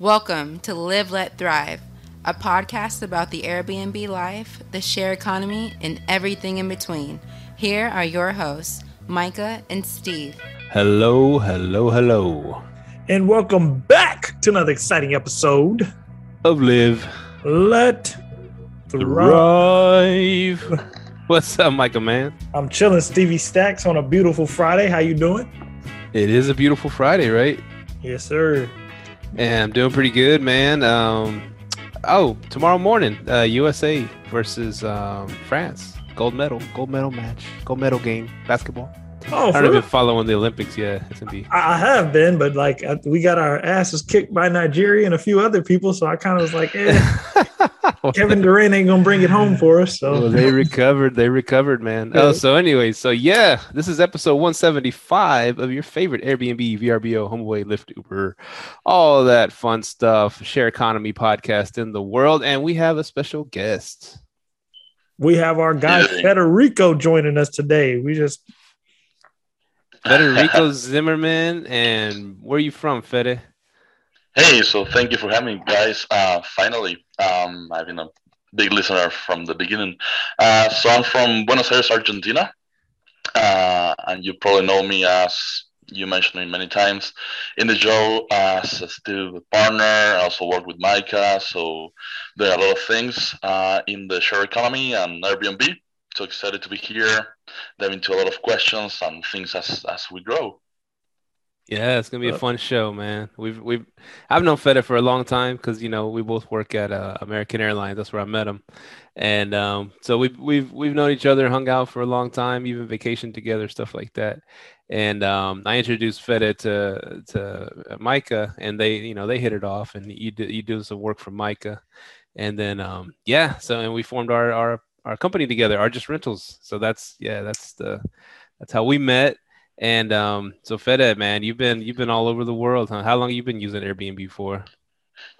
Welcome to Live Let Thrive, a podcast about the Airbnb life, the share economy, and everything in between. Here are your hosts, Micah and Steve. Hello, hello, hello. And welcome back to another exciting episode of Live Let Thrive. What's up, Micah man? I'm chilling, Stevie Stacks, on a beautiful Friday. How you doing? It is a beautiful Friday, right? Yes, sir. And I'm doing pretty good, man. Um, oh, tomorrow morning, uh, USA versus um, France. Gold medal, gold medal match, gold medal game, basketball. Oh, I haven't been following the Olympics yet. It's gonna be. I have been, but like we got our asses kicked by Nigeria and a few other people, so I kind of was like, eh. Kevin Durant ain't gonna bring it home for us. So well, they recovered. They recovered, man. Oh, so anyway, so yeah, this is episode 175 of your favorite Airbnb, VRBO, HomeAway, Lyft, Uber, all that fun stuff. Share economy podcast in the world, and we have a special guest. We have our guy Federico joining us today. We just Federico Zimmerman, and where are you from, Fede? Hey, so thank you for having me, guys. Uh, finally, um, I've been a big listener from the beginning. Uh, so I'm from Buenos Aires, Argentina, uh, and you probably know me as you mentioned me many times in the show as a Steve partner. I also work with Micah, so there are a lot of things uh, in the share economy and Airbnb. So excited to be here, dive into a lot of questions and things as as we grow. Yeah, it's gonna be a fun show, man. We've we've I've known Fede for a long time because you know we both work at uh, American Airlines. That's where I met him, and um, so we've we've we've known each other, hung out for a long time, even vacation together, stuff like that. And um, I introduced Fede to to Micah, and they you know they hit it off, and you do, you do some work for Micah, and then um, yeah, so and we formed our our our company together, Argus Rentals. So that's yeah, that's the that's how we met and um, so Fede, man, you've been you've been all over the world. Huh? How long have you been using Airbnb for?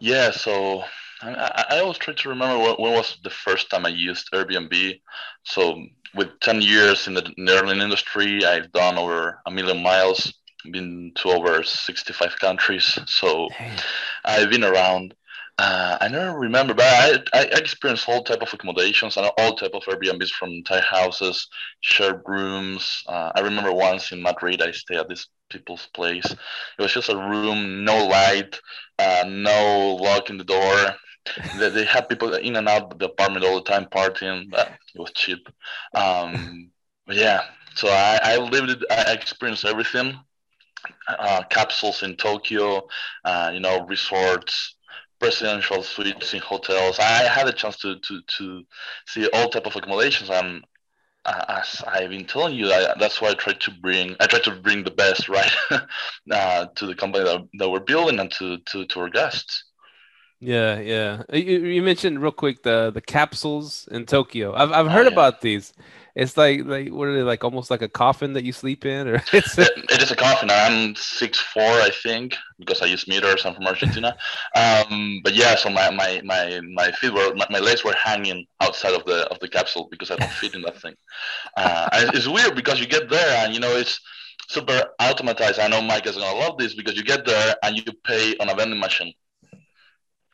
Yeah, so I, I always try to remember when, when, was the first time I used Airbnb. So with ten years in the, in the airline industry, I've done over a million miles, been to over sixty-five countries. So Damn. I've been around. Uh, I never remember, but I, I experienced all type of accommodations and all type of Airbnbs from entire houses, shared rooms. Uh, I remember once in Madrid, I stayed at this people's place. It was just a room, no light, uh, no lock in the door. they, they had people in and out the apartment all the time partying, but it was cheap. Um, but yeah, so I, I lived it, I experienced everything. Uh, capsules in Tokyo, uh, you know, resorts, presidential suites in hotels. I had a chance to to, to see all type of accommodations, and as I've been telling you, I, that's why I try to bring I try to bring the best right uh, to the company that, that we're building and to, to to our guests. Yeah, yeah. You, you mentioned real quick the the capsules in Tokyo. I've I've heard oh, yeah. about these. It's like like what are they like? Almost like a coffin that you sleep in, or it's it, it is a coffin. I'm six four, I think, because I use meters. I'm from Argentina. um, but yeah, so my my my my feet were my, my, legs were hanging outside of the of the capsule because I don't fit in that thing. Uh, it's weird because you get there and you know it's super automatized. I know Mike is gonna love this because you get there and you pay on a vending machine.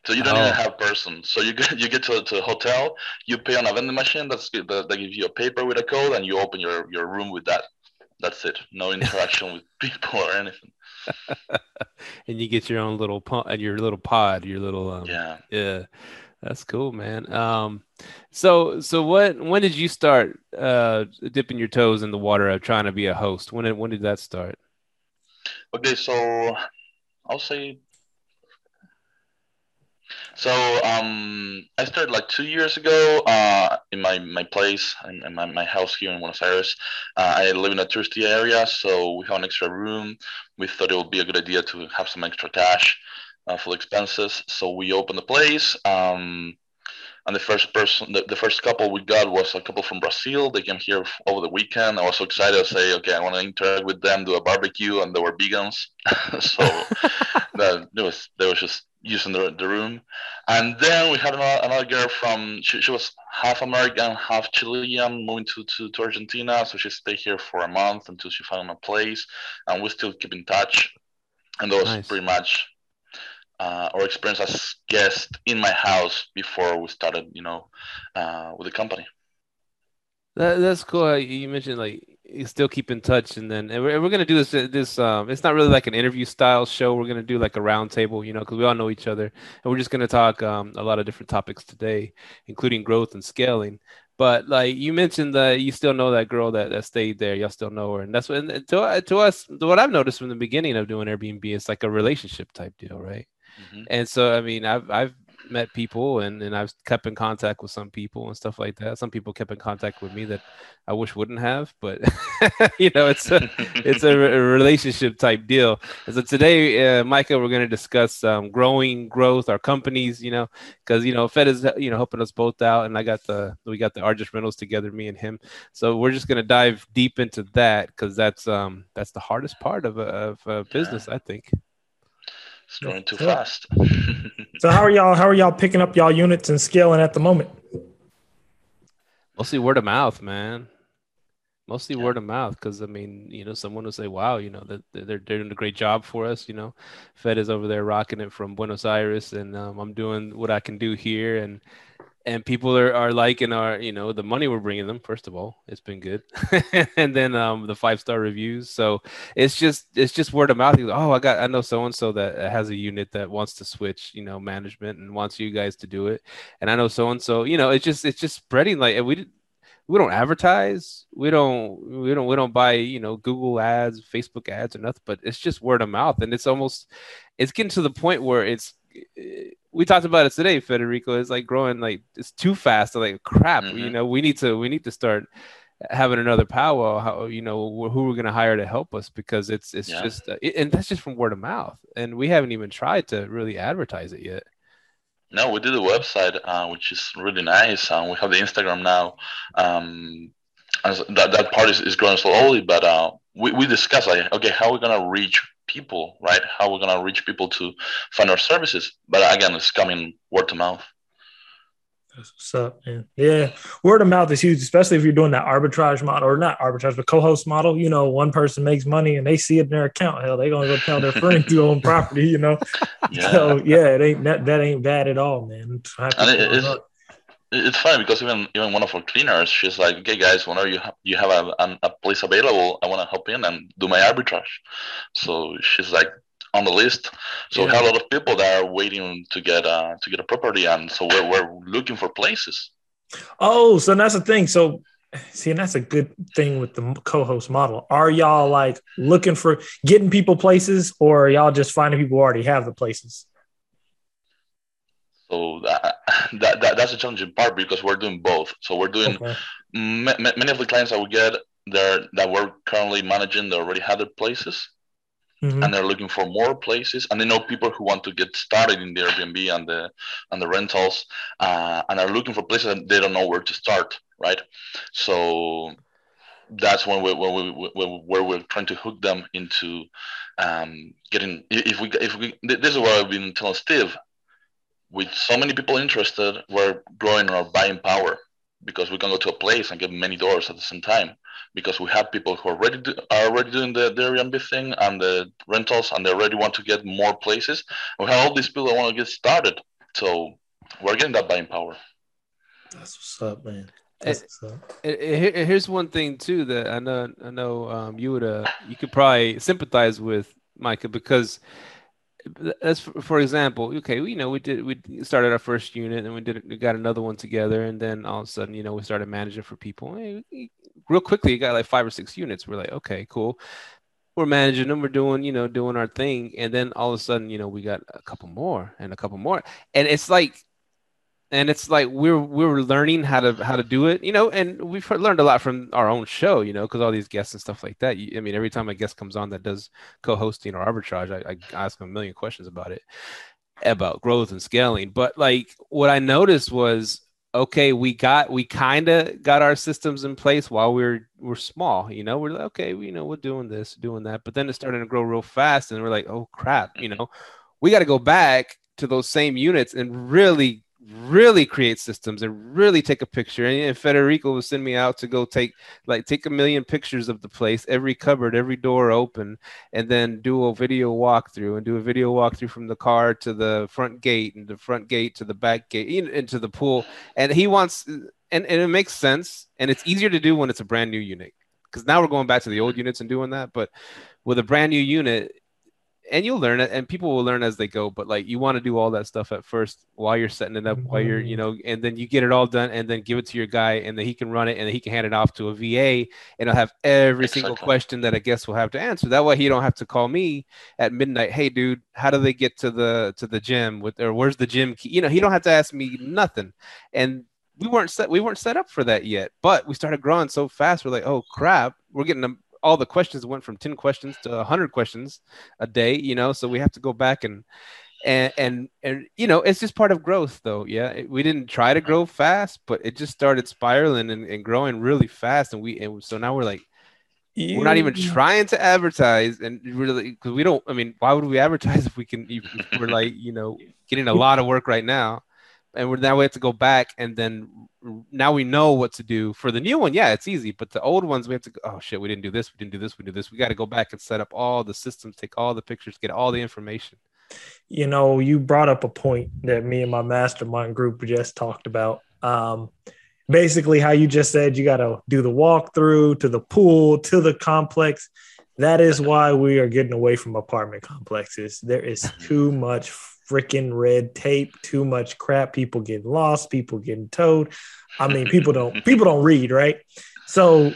So you don't oh. even have person. So you get you get to, to a hotel, you pay on a vending machine. That's good. They give you a paper with a code, and you open your, your room with that. That's it. No interaction with people or anything. and you get your own little pod, your little pod, your little um, yeah, yeah. That's cool, man. Um, so so what? When did you start uh dipping your toes in the water of trying to be a host? When did when did that start? Okay, so I'll say so um, I started like two years ago uh, in my, my place in, in my, my house here in Buenos Aires. Uh, I live in a touristy area, so we have an extra room. We thought it would be a good idea to have some extra cash uh, for expenses. So we opened the place. Um, and the first person, the, the first couple we got was a couple from Brazil. They came here over the weekend. I was so excited to say, okay, I want to interact with them, do a barbecue, and they were vegans. so that it was they was just using the, the room. And then we had another, another girl from, she, she was half American, half Chilean, moving to, to, to Argentina. So she stayed here for a month until she found a place. And we still keep in touch. And that was nice. pretty much uh, or experience as guest in my house before we started, you know, uh, with the company. That, that's cool. You mentioned like you still keep in touch, and then and we're, we're gonna do this. This um, it's not really like an interview style show. We're gonna do like a roundtable, you know, because we all know each other, and we're just gonna talk um, a lot of different topics today, including growth and scaling. But like you mentioned that you still know that girl that, that stayed there. Y'all still know her, and that's what and to to us. What I've noticed from the beginning of doing Airbnb, it's like a relationship type deal, right? Mm-hmm. And so, I mean, I've I've met people and, and I've kept in contact with some people and stuff like that. Some people kept in contact with me that I wish wouldn't have, but you know, it's a it's a, a, relationship type deal. So today, uh, Micah, we're going to discuss um, growing growth, our companies, you know, because you know, Fed is you know helping us both out, and I got the we got the Argus Rentals together, me and him. So we're just going to dive deep into that because that's um that's the hardest part of a, of a business, yeah. I think. It's going too fast. so how are y'all? How are y'all picking up y'all units and scaling at the moment? Mostly word of mouth, man. Mostly yeah. word of mouth, because I mean, you know, someone will say, "Wow, you know, that they're, they're doing a great job for us." You know, Fed is over there rocking it from Buenos Aires, and um, I'm doing what I can do here, and and people are, are liking our you know the money we're bringing them first of all it's been good. And then um the five star reviews. So it's just it's just word of mouth. Oh i got i know so and so that has a unit that wants to switch you know management and wants you guys to do it. And i know so and so you know it's just it's just spreading like we we don't advertise. We don't we don't we don't buy you know google ads facebook ads or nothing but it's just word of mouth. And it's almost it's getting to the point where it's we talked about it today, Federico. It's like growing like it's too fast. Like crap, mm-hmm. you know, we need to we need to start having another powwow. How you know who we're gonna hire to help us because it's it's yeah. just uh, it, and that's just from word of mouth, and we haven't even tried to really advertise it yet. No, we did a website, uh, which is really nice. Um, we have the Instagram now. Um, that, that part is, is growing slowly, but uh, we, we discussed like, okay, how are we gonna reach people, right? How we're gonna reach people to find our services. But again, it's coming word to mouth. That's what's up, man. Yeah, word of mouth is huge, especially if you're doing that arbitrage model or not arbitrage, but co-host model. You know, one person makes money and they see it in their account. Hell, they're gonna go tell their friends to own property. You know, yeah. so yeah, it ain't that that ain't bad at all, man. It, it's funny because even even one of our cleaners, she's like, "Okay, guys, whenever you ha- you have a, a place available, I want to help in and do my arbitrage." So she's like on the list. So yeah. we have a lot of people that are waiting to get uh, to get a property, and so we're we're looking for places. Oh, so that's the thing. So see, and that's a good thing with the co-host model. Are y'all like looking for getting people places, or y'all just finding people who already have the places? So that, that, that, that's a challenging part because we're doing both. So we're doing okay. m- many of the clients that we get there that we're currently managing. They already have their places, mm-hmm. and they're looking for more places. And they know people who want to get started in the Airbnb and the and the rentals, uh, and are looking for places that they don't know where to start. Right. So that's when we, when we, where we're trying to hook them into um, getting if we if we this is what I've been telling Steve with so many people interested, we're growing our buying power because we can go to a place and get many doors at the same time because we have people who are already do, are already doing the, the Airbnb thing and the rentals and they already want to get more places. We have all these people that want to get started, so we're getting that buying power. That's what's up, man. It, it, it, here's one thing too that I know I know um, you would uh, you could probably sympathize with Micah because as for, for, example, okay, we, you know, we did we started our first unit and we did we got another one together, and then all of a sudden, you know, we started managing for people. Real quickly, you got like five or six units. We're like, okay, cool. We're managing them. We're doing, you know, doing our thing, and then all of a sudden, you know, we got a couple more and a couple more, and it's like and it's like we're we're learning how to how to do it you know and we've learned a lot from our own show you know because all these guests and stuff like that. I mean every time a guest comes on that does co-hosting or arbitrage I, I ask them a million questions about it about growth and scaling. But like what i noticed was okay we got we kind of got our systems in place while we're we're small you know? We're like okay we, you know we're doing this doing that. But then it's starting to grow real fast and we're like oh crap you mm-hmm. know? We got to go back to those same units and really really create systems and really take a picture. And, and Federico would send me out to go take like take a million pictures of the place, every cupboard, every door open, and then do a video walkthrough and do a video walkthrough from the car to the front gate and the front gate to the back gate into the pool. And he wants and, and it makes sense and it's easier to do when it's a brand new unit because now we're going back to the old units and doing that. But with a brand new unit, and you'll learn it and people will learn as they go but like you want to do all that stuff at first while you're setting it up mm-hmm. while you're you mm-hmm. know and then you get it all done and then give it to your guy and then he can run it and he can hand it off to a va and he'll have every exactly. single question that i guess will have to answer that way he don't have to call me at midnight hey dude how do they get to the to the gym with or where's the gym key you know he don't have to ask me nothing and we weren't set we weren't set up for that yet but we started growing so fast we're like oh crap we're getting a all the questions went from 10 questions to 100 questions a day you know so we have to go back and and and and you know it's just part of growth though yeah. We didn't try to grow fast but it just started spiraling and, and growing really fast and we and so now we're like we're not even trying to advertise and really because we don't i mean why would we advertise if we can if we're like you know getting a lot of work right now and we're now we have to go back and then now we know what to do for the new one. Yeah, it's easy, but the old ones we have to go, oh shit, we didn't do this, we didn't do this, we did this. We got to go back and set up all the systems, take all the pictures, get all the information. You know, you brought up a point that me and my mastermind group just talked about. Um, basically, how you just said you got to do the walkthrough to the pool to the complex. That is why we are getting away from apartment complexes. There is too much freaking red tape, too much crap, people getting lost, people getting towed. I mean, people don't people don't read, right? So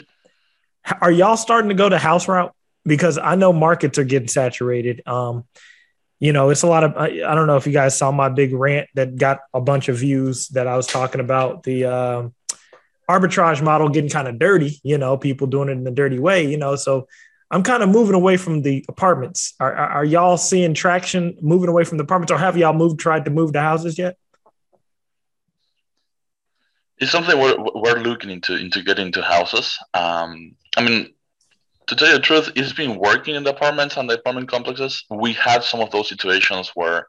are y'all starting to go to house route? Because I know markets are getting saturated. Um, you know, it's a lot of I, I don't know if you guys saw my big rant that got a bunch of views that I was talking about the uh, arbitrage model getting kind of dirty, you know, people doing it in the dirty way, you know. So I'm kind of moving away from the apartments. Are, are, are, y'all seeing traction moving away from the apartments, or have y'all moved tried to move to houses yet? It's something we're we're looking into into getting into houses. Um, I mean, to tell you the truth, it's been working in the apartments and the apartment complexes. We had some of those situations where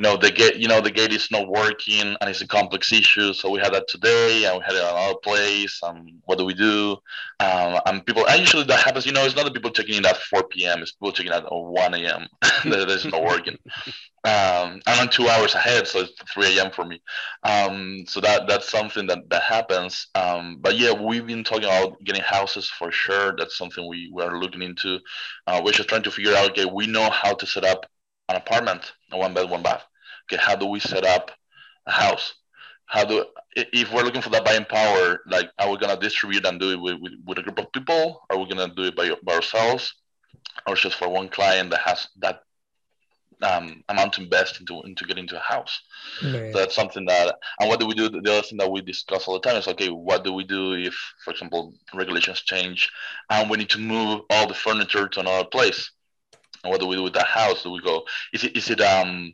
you know the gate you know the gate is not working and it's a complex issue. So we had that today and we had it in another place um what do we do? Um and people and usually that happens you know it's not the people checking in at 4 p.m it's people checking in at 1 a.m that is not working. Um i'm two hours ahead so it's 3 a.m for me. Um so that that's something that that happens. Um but yeah we've been talking about getting houses for sure. That's something we, we are looking into. Uh, we're just trying to figure out okay we know how to set up an apartment, a one bed, one bath okay, how do we set up a house? How do if we're looking for that buying power, like are we gonna distribute and do it with, with, with a group of people? Are we gonna do it by, by ourselves, or just for one client that has that um, amount to invest into into getting into a house. So that's something that. And what do we do? The other thing that we discuss all the time is okay. What do we do if, for example, regulations change and we need to move all the furniture to another place? And what do we do with that house? Do we go? Is it is it um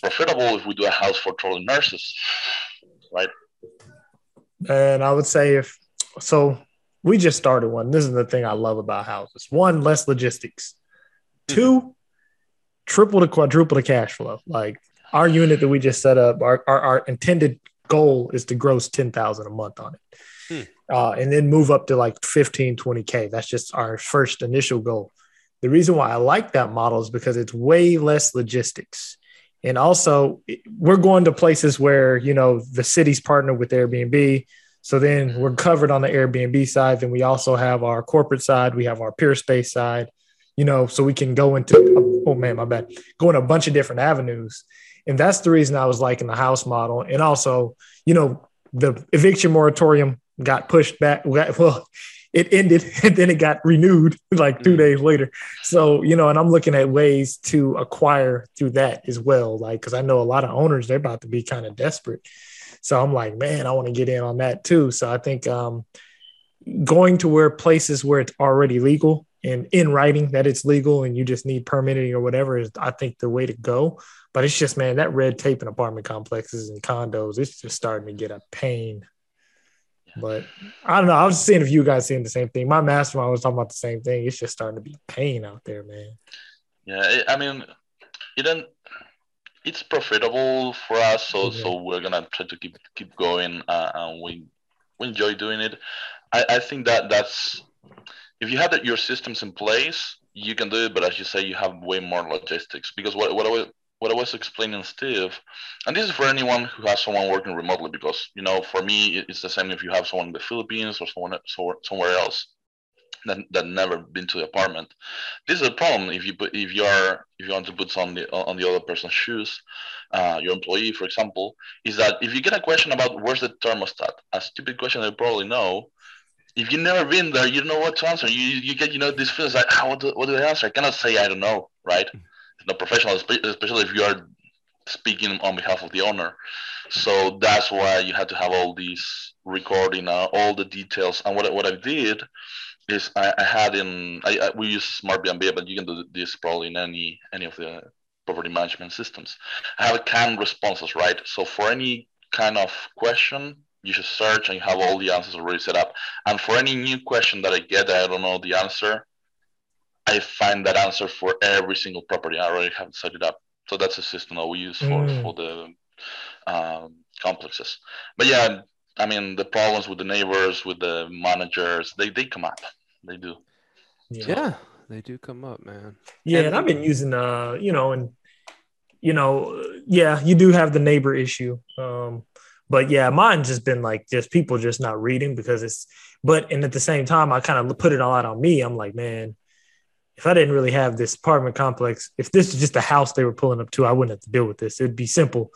profitable if we do a house for traveling nurses, right? And I would say if so, we just started one. This is the thing I love about houses. One, less logistics. Mm-hmm. Two, triple to quadruple the cash flow. Like our unit that we just set up, our, our, our intended goal is to gross 10,000 a month on it. Hmm. Uh, and then move up to like 15, 20K. That's just our first initial goal. The reason why I like that model is because it's way less logistics. And also, we're going to places where, you know, the city's partner with Airbnb. So then mm-hmm. we're covered on the Airbnb side. Then we also have our corporate side, we have our Peerspace side, you know, so we can go into, oh man, my bad, go in a bunch of different avenues. And that's the reason I was liking the house model. And also, you know, the eviction moratorium got pushed back. Well, it ended and then it got renewed like 2 mm-hmm. days later. So, you know, and I'm looking at ways to acquire through that as well. Like, cause I know a lot of owners, they're about to be kind of desperate. So I'm like, man, I want to get in on that too. So I think um, going to where places where it's already legal and in writing that it's legal and you just need permitting or whatever is, I think, the way to go. But it's just, man, that red tape in apartment complexes and condos, it's just starting to get a pain but I don't know. I was seeing if you guys seeing the same thing. My mastermind was talking about the same thing. It's just starting to be pain out there, man. Yeah, I mean, it didn't. it's profitable for us, so so we're gonna try to keep keep going, uh, and we we enjoy doing it. I, I think that that's if you have your systems in place, you can do it. But as you say, you have way more logistics because what what I was what I was explaining, Steve, and this is for anyone who has someone working remotely because you know for me it's the same if you have someone in the Philippines or someone somewhere else that, that never been to the apartment. This is a problem if you put if you are if you want to put on the on the other person's shoes, uh, your employee, for example, is that if you get a question about where's the thermostat, a stupid question they probably know. If you've never been there, you don't know what to answer. You you get you know this feels like how what do, what do I answer? I cannot say I don't know, right? It's not professional, especially if you are speaking on behalf of the owner. So that's why you had to have all these recording, uh, all the details. And what what I did is I, I had in I, I, we use Smart BNB, but you can do this probably in any any of the property management systems. I have canned responses, right? So for any kind of question, you should search and you have all the answers already set up. And for any new question that I get that I don't know the answer, I find that answer for every single property. I already have set it up. So that's a system that we use for, mm. for the um, complexes. But yeah, I mean, the problems with the neighbors, with the managers, they, they come up. They do. Yeah. yeah they do come up, man. Yeah, and, and I've been using, uh, you know, and you know, yeah, you do have the neighbor issue. Um, but yeah, mine's just been like just people just not reading because it's. But and at the same time, I kind of put it all out on me. I'm like, man, if I didn't really have this apartment complex, if this is just a house they were pulling up to, I wouldn't have to deal with this. It'd be simple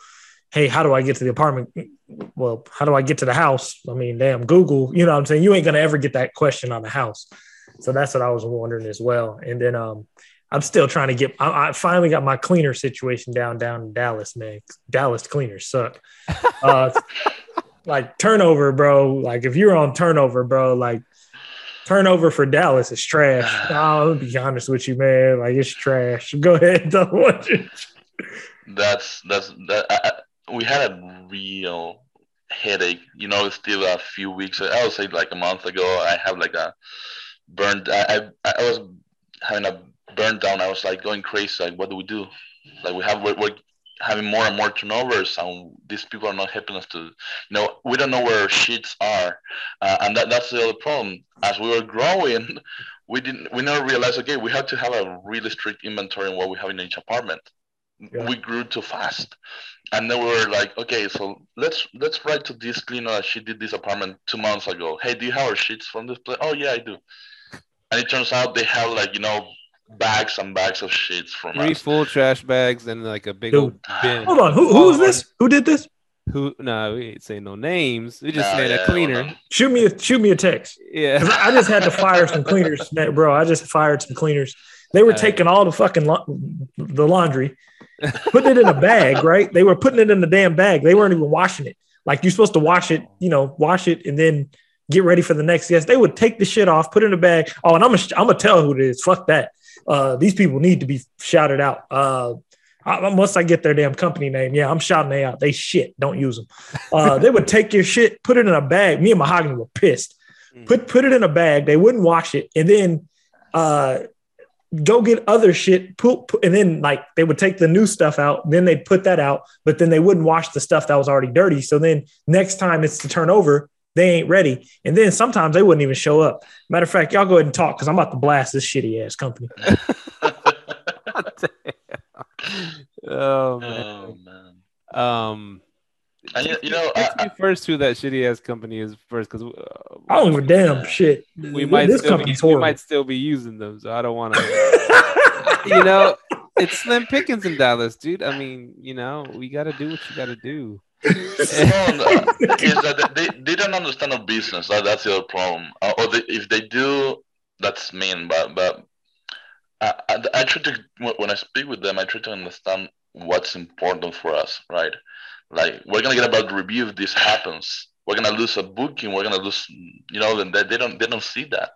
hey, how do I get to the apartment? Well, how do I get to the house? I mean, damn, Google, you know what I'm saying? You ain't going to ever get that question on the house. So that's what I was wondering as well. And then um, I'm still trying to get, I, I, finally got my cleaner situation down, down in Dallas, man. Dallas cleaners suck. Uh, like turnover, bro. Like if you're on turnover, bro, like turnover for Dallas is trash. Oh, I'll be honest with you, man. Like it's trash. Go ahead. don't watch it. That's, that's, that, I, we had a real headache. You know, still a few weeks. I would say like a month ago. I have like a burned. I I, I was having a burn down. I was like going crazy. Like, what do we do? Like, we have we're, we're having more and more turnovers, and these people are not helping us to. You know, we don't know where sheets are, uh, and that that's the other problem. As we were growing, we didn't. We never realized. Okay, we had to have a really strict inventory in what we have in each apartment. Yeah. We grew too fast and then we were like, okay, so let's let's write to this cleaner. She did this apartment two months ago. Hey, do you have our sheets from this place? Oh yeah, I do. And it turns out they have like you know bags and bags of sheets from three us. full trash bags and like a big Dude. old bin. Hold on, who who is this? Who did this? Who? No, we ain't saying no names. We just nah, saying yeah, a cleaner. Shoot me a shoot me a text. Yeah, I just had to fire some cleaners, bro. I just fired some cleaners. They were taking all the fucking the laundry putting it in a bag, right? They were putting it in the damn bag. They weren't even washing it. Like you're supposed to wash it, you know, wash it and then get ready for the next guest. They would take the shit off, put it in a bag. Oh, and I'm gonna I'm gonna tell who it is. Fuck that. Uh, these people need to be shouted out. Uh, I, once I get their damn company name, yeah, I'm shouting they out. They shit. Don't use them. Uh, they would take your shit, put it in a bag. Me and Mahogany were pissed. Mm. Put put it in a bag. They wouldn't wash it, and then uh, go get other shit, poop, and then like they would take the new stuff out, then they'd put that out, but then they wouldn't wash the stuff that was already dirty. So then next time it's to turn over, they ain't ready. And then sometimes they wouldn't even show up. Matter of fact, y'all go ahead and talk because I'm about to blast this shitty ass company. oh man. Oh, man. Um and you, you know, I, first who that shitty ass company is first because uh, I don't give a damn shit. We might this still be, we might still be using them, so I don't want to. you know, it's slim pickings in Dallas, dude. I mean, you know, we got to do what you got to do. No, is that they, they don't understand the business. That, that's your problem. Uh, or they, if they do, that's mean. But but I, I, I try to when I speak with them, I try to understand what's important for us, right? Like we're gonna get a bad review if this happens. We're gonna lose a booking. We're gonna lose, you know, and they, they don't they don't see that.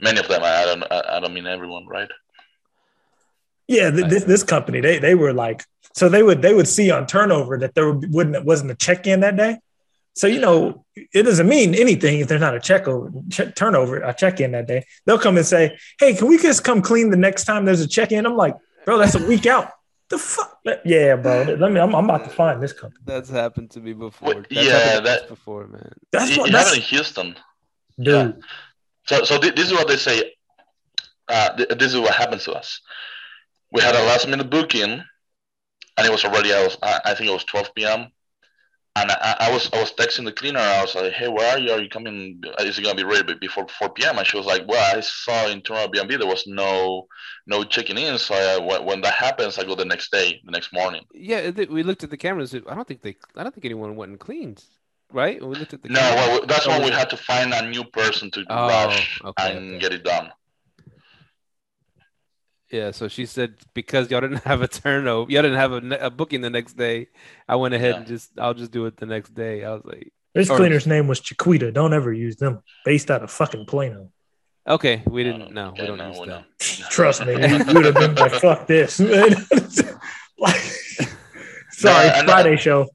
Many of them. I don't I don't mean everyone, right? Yeah, this this company they they were like so they would they would see on turnover that there wouldn't wasn't a check in that day. So you know it doesn't mean anything if there's not a check over check, turnover a check in that day. They'll come and say, "Hey, can we just come clean the next time there's a check in?" I'm like, bro, that's a week out. The fuck? Yeah, bro. Let me. I'm, I'm about to find this company. That's happened to me before. Wait, That's yeah, happened that- before, man. That's what. it That's, happened in Houston. dude. Yeah. So, so thi- this is what they say. Uh, th- this is what happens to us. We had a last minute booking, and it was already I was I, I think it was 12 p.m. And I, I was I was texting the cleaner. I was like, "Hey, where are you? Are you coming? Is it gonna be ready before 4 p.m.?" And she was like, "Well, I saw in Turnover B&B there was no no checking in. So uh, I, when, when that happens, I go the next day, the next morning." Yeah, we looked at the cameras. I don't think they. I don't think anyone went and cleaned, right? We looked at the. No, well, that's Oh, when we oh. had to find a new person to Oh, rush okay, and okay. get it done. Yeah, so she said because y'all didn't have a turnover, y'all didn't have a, a booking the next day. I went ahead Yeah. and just I'll just do it the next day. I was like, This Or- cleaner's name was Chiquita. Don't ever use them. Based out of fucking Plano. okay, we didn't. know. we don't no, use that. Trust me, we would have been like, "Fuck this." like, sorry, No, Friday show.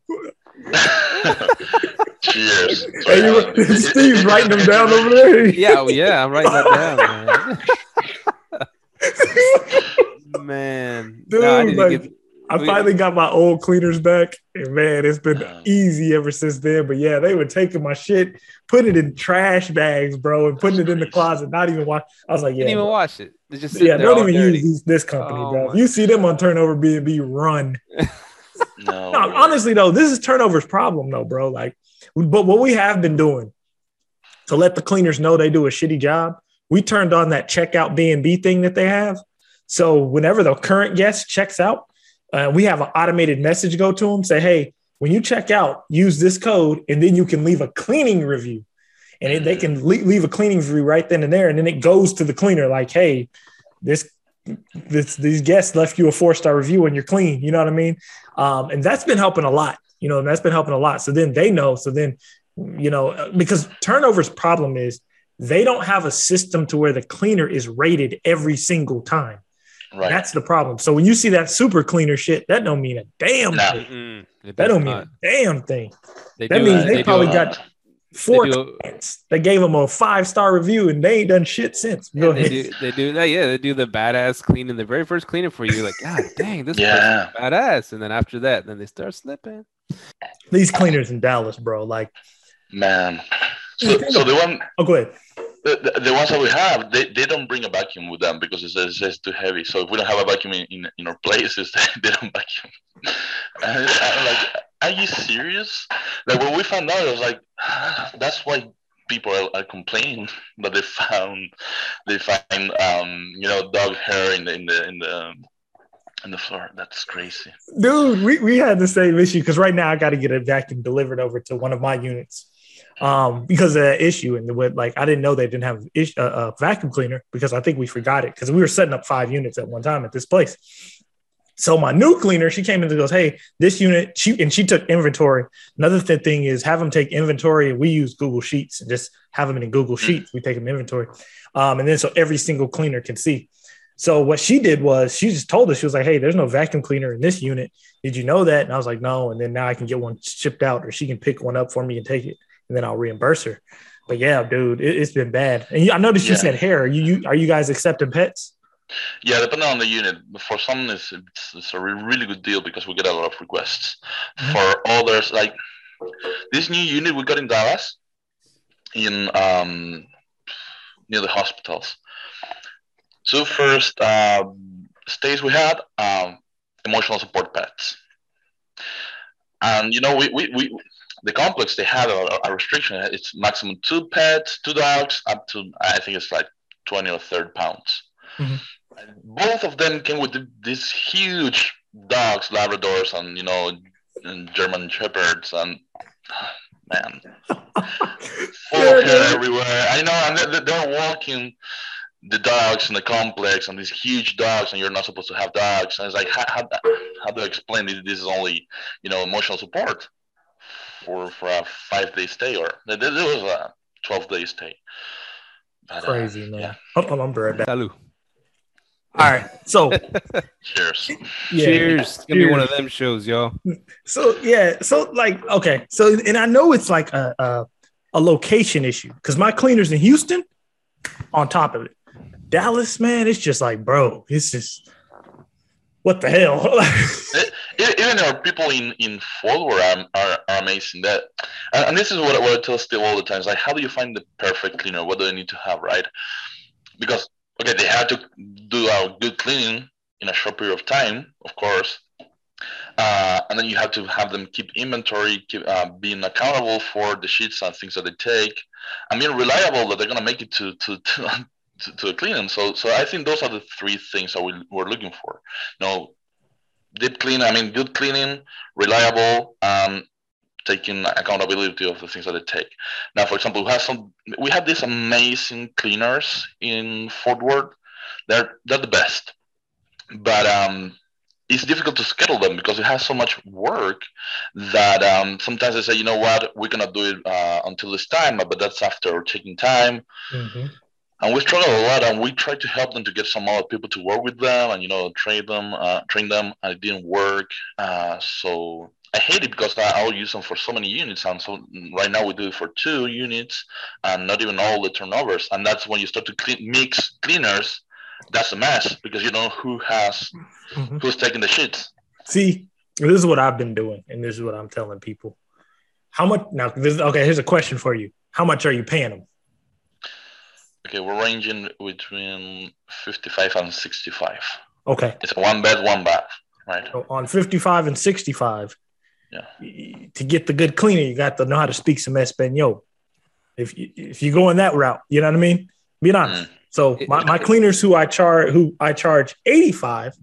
Cheers. Hey, you, Steve's writing them down over there. Yeah, yeah, I'm writing that down, man. man, Dude, no, I need to like- get. I finally got my old cleaners back, and man, it's been Um, easy ever since then. But yeah, they were taking my shit, putting it in trash bags, bro, and putting it in the closet. Not even watch. I was like, yeah, Didn't even bro. wash it. They just sit yeah, there don't even dirty. use this company, Oh bro. you see them on turnover B and B, run. No, No, honestly though, this is turnover's problem though, bro. Like, but what we have been doing to let the cleaners know they do a shitty job, we turned on that checkout B and B thing that they have. So whenever the current guest checks out, uh, we have an automated message go to them say, "Hey, when you check out, use this code, and then you can leave a cleaning review." And it, they can le- leave a cleaning review right then and there, and then it goes to the cleaner like, "Hey, this." This, these guests left you a four star review and you're clean. You know what I mean? Um, and that's been helping a lot. You know, and that's been helping a lot. So then they know. So then, you know, because turnover's problem is they don't have a system to where the cleaner is rated every single time. right. That's the problem. So when you see that super cleaner shit, that don't mean a damn Nah. thing. Mm-mm, That don't mean not. a damn thing. They that means uh, they do probably a- got Four they do, clients that gave them a five star review and they ain't done shit since. Go they ahead. do, they do that. Yeah, they do the badass cleaning, the very first cleaning for you. Like, God dang, this Yeah. person's badass. And then after that, then they start slipping. These cleaners in Dallas, bro. Like, Man. So, so the one, oh, go ahead. The, the, ones that we have, they, they don't bring a vacuum with them because it says it's too heavy. So if we don't have a vacuum in, in, in our places, they don't vacuum. And I'm like, are you serious? Like when we found out, I was like, "Ah, that's why people are, are complaining that they found they find um you know dog hair in the in the in the in the floor. That's crazy. dude we, we had the same issue because right now i got to get a vacuum delivered over to one of my units um because of that issue. And with like i didn't know they didn't have ish, uh, a vacuum cleaner because i think we forgot it because we were setting up five units at one time at this place. So my new cleaner she came in and goes hey this unit she and she took inventory. Another th- thing is have them take inventory. We use google sheets and just have them in google sheets. We take them inventory. Um, and then so every single cleaner can see. So what she did was she just told us she was like, "Hey, there's no vacuum cleaner in this unit. Did you know that?" And I was like, "No." And then now I can get one shipped out, or she can pick one up for me and take it, and then I'll reimburse her. But yeah, dude, it, has been bad. And you, I noticed you Yeah. said hair. Are you, you are you guys accepting pets? Yeah, depending on the unit. For some, it's, it's, it's a really good deal because we get a lot of requests. Mhm. For others, like this new unit we got in Dallas, in um, near the hospitals. So first uh, stays we had um, emotional support pets, and you know we, we, we the complex they had a, a restriction. It's maximum two pets, two dogs, up to I think it's like twenty or thirty pounds. Mhm. And both of them came with the, these huge dogs, Labradors, and you know, and German Shepherds, and man, full hair everywhere. I know, and they're, they're walking the dogs in the complex and these huge dogs, and you're not supposed to have dogs. And it's like, how, how, how do I explain this? This is only, you know, emotional support for for a five day stay, or there there was a twelve day stay. But, uh, Crazy man. yeah. Oh, I'm right back. Salud. All right, so Cheers. yeah, Cheers. It's gonna be one of them shows, y'all. So yeah, so like okay, so and I know it's like a a, a location issue because my cleaners in Houston, on top of it, Dallas, man, it's just like bro, it's just what the hell? Even our people in in Fort are, are, are amazing. That and, and, this is what, what I tell Steve all the time. Is like, how do you find the perfect cleaner? What do they need to have, right? Because okay, they have to do a good cleaning in a short period of time, of course. Uh, and then you have to have them keep inventory, keep uh, being accountable for the sheets and things that they take, I mean, reliable that they're gonna make it to to to, to, to clean So so I think those are the three things that we, we're looking for. You know, deep clean. I mean, good cleaning, reliable, and taking accountability of the things that they take. Now, for example, we have some. We have these amazing cleaners in Fort Worth. They're they're the best, but um, it's difficult to schedule them because it has so much work that um, sometimes they say, you know what, we're gonna do it uh, until this time, but that's after taking time. Mm-hmm and we struggle a lot and we tried to help them to get some other people to work with them and you know train them uh, train them and it didn't work. Uh, so i hate it because I, will use them for so many units and so right now we do it for two units and not even all the turnovers. And that's when you start to clean, mix cleaners that's a mess because you know who has mm-hmm. who's taking the shit see this is what i've been doing and this is what i'm telling people. How much now this okay here's a question for you. How much are you paying them Okay, we're ranging between 55 and 65. Okay. It's one bed, one bath, right? So on 55 and 65, yeah. To get the good cleaner, you got to know how to speak some Espanol. If you, if you go in that route, you know what I mean? Be honest. Mm. So my, my cleaners who I charge who I charge 85,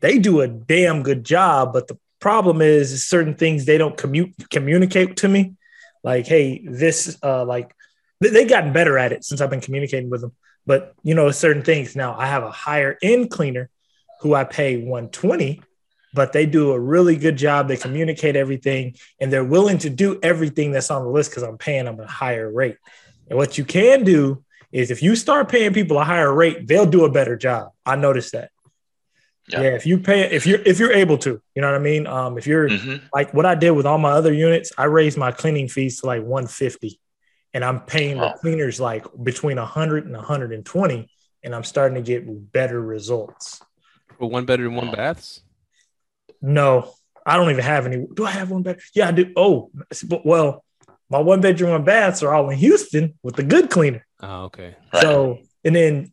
they do a damn good job, but the problem is certain things they don't commute communicate to me. Like, hey, this uh like they've gotten better at it since I've been communicating with them. But you know, certain things now I have a higher end cleaner who I pay 120, but they do a really good job. They communicate everything and they're willing to do everything that's on the list because I'm paying them a higher rate. And what you can do is if you start paying people a higher rate, they'll do a better job. I noticed that. Yeah. yeah. if you pay if you're if you're able to, you know what I mean? Um, if you're mm-hmm. like what I did with all my other units, I raised my cleaning fees to like 150 and I'm paying the cleaners like between 100 and 120, and I'm starting to get better results. For one bedroom, one baths? No, I don't even have any. Do I have one bed? Yeah, I do. Oh, well, my one bedroom, one baths are all in Houston with the good cleaner. Oh, okay. So, and then,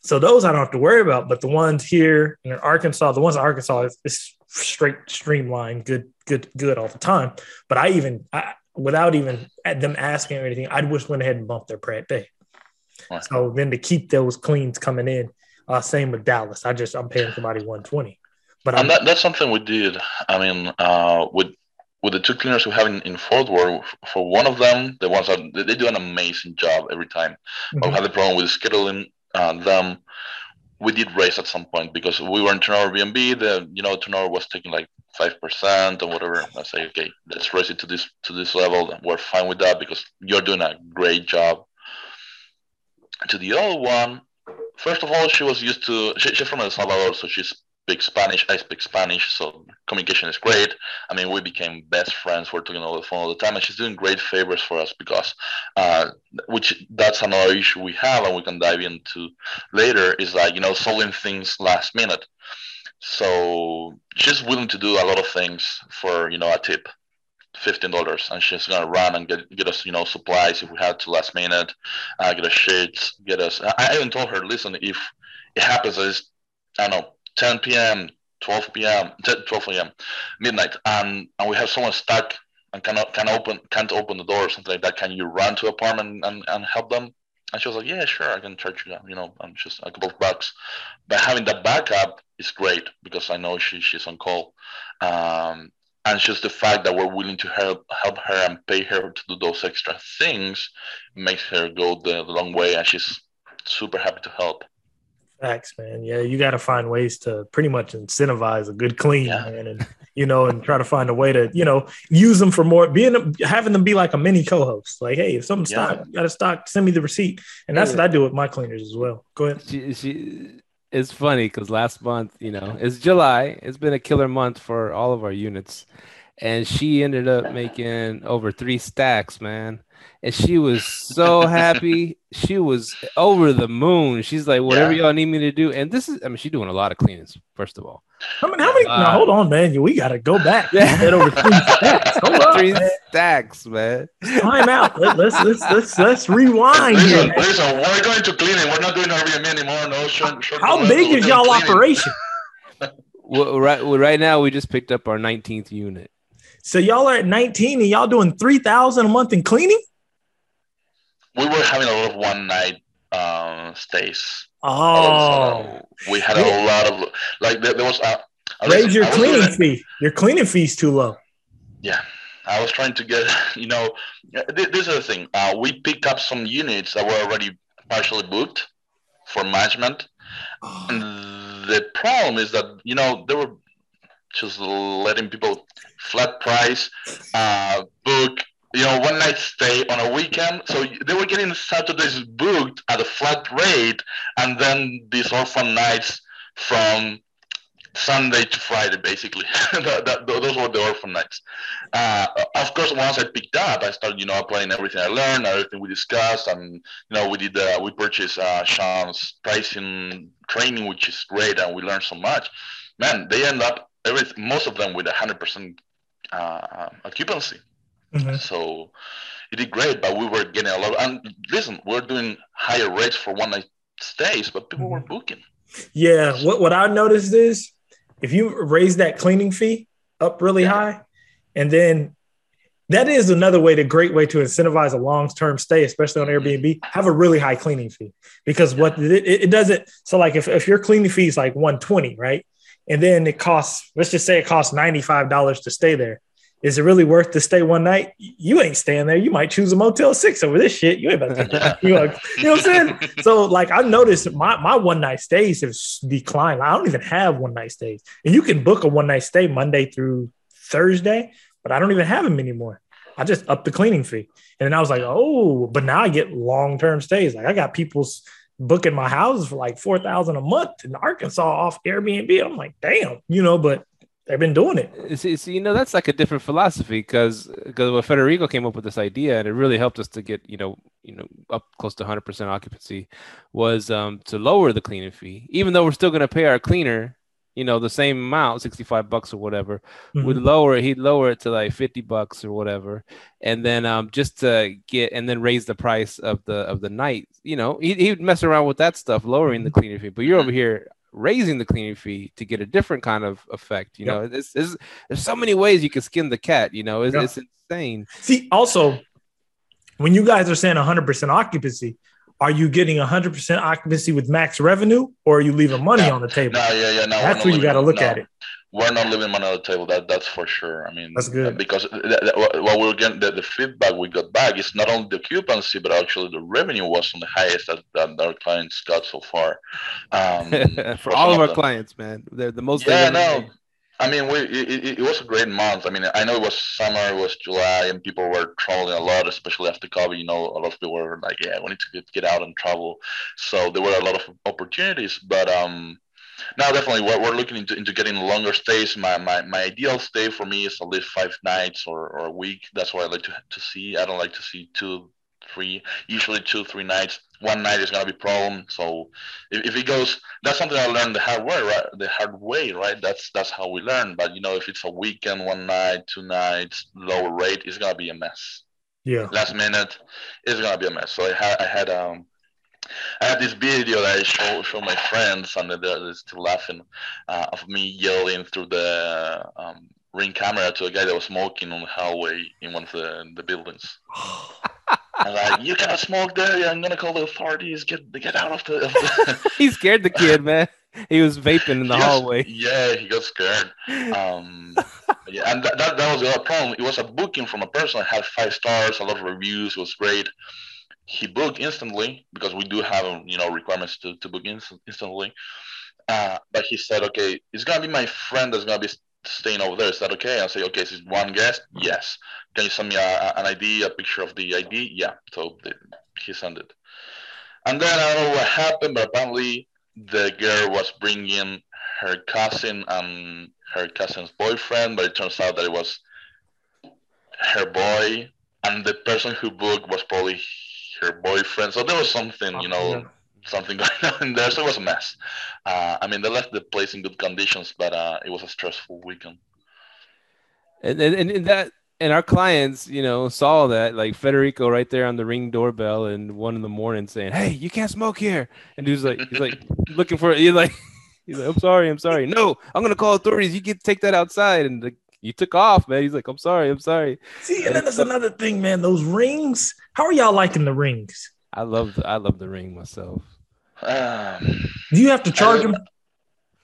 so those I don't have to worry about, but the ones here in Arkansas, the ones in Arkansas is, is straight streamlined, good, good, good all the time. But I even, I, without even them asking or anything, I just went ahead and bumped their Bay. Right. So then to keep those cleans coming in, uh, same with Dallas. I just I'm paying somebody 120. But and that, that's something we did. I mean, uh, with with the two cleaners we have in, in Fort Worth, for one of them, the ones that they do an amazing job every time. Mm-hmm. But we had the problem with scheduling uh, them. We did raise at some point because we were in turnover Airbnb. The you know turnover was taking like five percent or whatever. I say, okay, let's raise it to this to this level. We're fine with that because you're doing a great job. To the other one, first of all, she was used to. She, she's from El Salvador, so she speaks Spanish. I speak Spanish, so communication is great. I mean, we became best friends. We're talking on the phone all the time, and she's doing great favors for us because, uh, which that's another issue we have, and we can dive into later. Is like you know solving things last minute so she's willing to do a lot of things for you know a tip, fifteen dollars, and she's gonna run and get get us you know supplies if we had to last minute, uh, get us sheets, get us. I even told her, listen, if it happens as I don't know 10 p.m., 12 p.m., 12 a.m., midnight, and and we have someone stuck and cannot can open can't open the door or something like that, can you run to apartment and, and help them? And she was like, yeah, sure, I can charge you, you know, I'm just a couple of bucks. But having that backup is great because I know she, she's on call. Um, and just the fact that we're willing to help help her and pay her to do those extra things makes her go the, the long way. And she's super happy to help. Facts, man. Yeah, you got to find ways to pretty much incentivize a good clean, yeah. man, and you know, and try to find a way to you know use them for more. Being having them be like a mini co-host. Like, hey, if something's yeah. stock, got a stock, send me the receipt, and that's yeah. what I do with my cleaners as well. Go ahead. She, she, it's funny because last month, you know, it's July. It's been a killer month for all of our units, and she ended up making over three stacks, man. And she was so happy. She was over the moon. She's like, whatever yeah. y'all need me to do. And this is, I mean, she's doing a lot of cleanings, first of all. I mean, how many? Uh, hold on, man. We got to go back. Yeah. over three stacks. Hold on, three man. stacks, man. Time out. Let, us let's let's let's rewind listen, here. Listen, we're going to cleaning. We're not doing Airbnb anymore. No, short, short How big is y'all operation? well, right, well, right now we just picked up our 19th unit. So y'all are at 19 and y'all doing 3,000 a month in cleaning? We were having a lot of one night um, stays. Oh, we had a lot of like there, there was a raise your cleaning doing, fee. Your cleaning fee's too low. Yeah, I was trying to get you know this is the thing. Uh, we picked up some units that were already partially booked for management, and the problem is that you know they were just letting people flat price uh, book you know one night stay on a weekend. So they were getting saturdays booked at a flat rate and then these orphan nights from sunday to friday basically. That, that, those were the orphan nights. Uh, of course once i picked up i started you know applying everything i learned everything we discussed and you know we did uh, we purchased uh, sean's pricing training which is great and we learned so much. Man they end up every most of them with a hundred percent uh, occupancy. Mm-hmm. So it did great, but we were getting a lot. Of, and listen, we're doing higher rates for one night stays, but people mm-hmm. were booking. Yeah, what what I noticed is if you raise that cleaning fee up really yeah. high, and then that is another way, the great way to incentivize a long term stay, especially on mm-hmm. Airbnb. Have a really high cleaning fee because what it, it doesn't. So like if if your cleaning fee is like one twenty, right? And then it costs let's just say it costs $95 to stay there. Is it really worth to stay one night? You ain't staying there. You might choose a motel six over this shit. You ain't about to you, know, you know what i'm saying? So like i noticed my, my one night stays have declined. I don't even have one night stays. And you can book a one night stay monday through thursday but i don't even have them anymore. I just up the cleaning fee. And then i was like oh but now i get long-term stays. Like i got people's booking my houses for like four thousand a month in Arkansas off Airbnb. I'm like, damn, you know, but they've been doing it. See, see you know, that's like a different philosophy because because when Federico came up with this idea and it really helped us to get you know you know up close to 100 percent occupancy was um, to lower the cleaning fee, even though we're still going to pay our cleaner you know, the same amount, 65 bucks or whatever, mm-hmm. would lower it. He'd lower it to like 50 bucks or whatever. And then um, just to get, and then raise the price of the, of the night, you know, he, he'd mess around with that stuff, lowering the mm-hmm. cleaning fee. But you're over here raising the cleaning fee to get a different kind of effect. You yep. know, it's, it's, there's so many ways you can skin the cat, you know, it's, yep. it's insane. See, also, when you guys are saying 100% occupancy, are you getting 100% occupancy with max revenue or are you leaving money no, on the table? No, yeah, yeah, no. That's where you got to look no, at it. We're not leaving money on the table. That that's for sure. I mean, that's good because what we're getting the, the, feedback we got back is not only the occupancy, but actually the revenue was on the highest that, that our clients got so far. Um, for all of our them. clients, man, they're the most. Yeah, no. I mean, we it, it, was a great month. I mean, I know it was summer, it was July, and people were traveling a lot, especially after COVID. You know, a lot of people were like, "Yeah, we need to get, get out and travel." So there were a lot of opportunities. But um, now definitely we're, we're looking into, into getting longer stays. My, my my ideal stay for me is at least five nights or, or a week. That's what I like to to see. I don't like to see two, three, usually two, three nights one night is gonna be problem. So if, if it goes, that's something I learned the hard way, right? The hard way, right? That's that's how we learn. But you know, if it's a weekend, one night, two nights, lower rate, it's gonna be a mess. Yeah. Last minute, it's gonna be a mess. So I had I had um. I had this video that I show show my friends, and they're, they're still laughing uh, of me yelling through the um, ring camera to a guy that was smoking on the hallway in one of the, the buildings. Like, you cannot smoke there. I'm gonna call the authorities. Get get out of the. Of the... he scared the kid, man. He was vaping in the hallway. yeah, he got scared. Um, yeah, and that, that, that was the other problem. It was a booking from a person that had five stars, a lot of reviews, was great. He booked instantly because we do have you know requirements to, to book inst- instantly. Uh, but he said, okay, it's gonna be my friend that's gonna be staying over there. Is that okay? I say, okay, this is one guest. Yes. Can you send me a, an ID, a picture of the ID? Yeah. So the, he sent it. And then I don't know what happened, but apparently the girl was bringing her cousin and her cousin's boyfriend, but it turns out that it was her boy, and the person who booked was probably her boyfriend. So there was something, you know. Something going on in there. So it was a mess. Uh, I mean, they left the place in good conditions, but uh, it was a stressful weekend. And, and and that and our clients, you know, saw that like Federico right there on the ring doorbell and one in the morning saying, "Hey, you can't smoke here," and he's like, he's like looking for he's like, he's like, "I'm sorry, I'm sorry, no, I'm gonna call authorities. You get take that outside." And the, you took off, man. He's like, "I'm sorry, I'm sorry." See, and then there's another thing, man. Those rings. How are y'all liking the rings? I love the, I love the ring myself. Um, Do you have to charge them?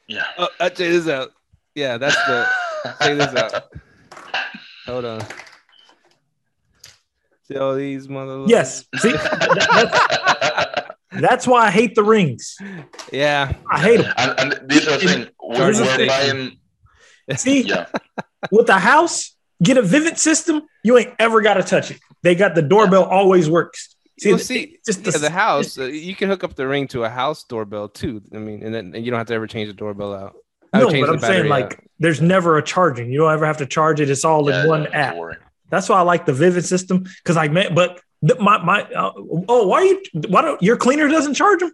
yeah. Oh, I check this out. Yeah, that's the check this out. Hold on. See all these mother. Yes. See, that- that's, that's why I hate the rings. Yeah. I hate them. and, and this is the thing. We're, Here's we're thing. buying. See, Yeah. with the house, get a Vivint system. You ain't ever got to touch it. They got the doorbell always works. See, well, see, just yeah, the, the house. Uh, you can hook up the ring to a house doorbell too. I mean, and then and you don't have to ever change the doorbell out. I no, but I'm saying battery like out. there's never a charging. You don't ever have to charge it. It's all in one don't app. worry. That's why I like the Vivint system because I meant, but the, my my uh, oh why you why don't your cleaner doesn't charge them?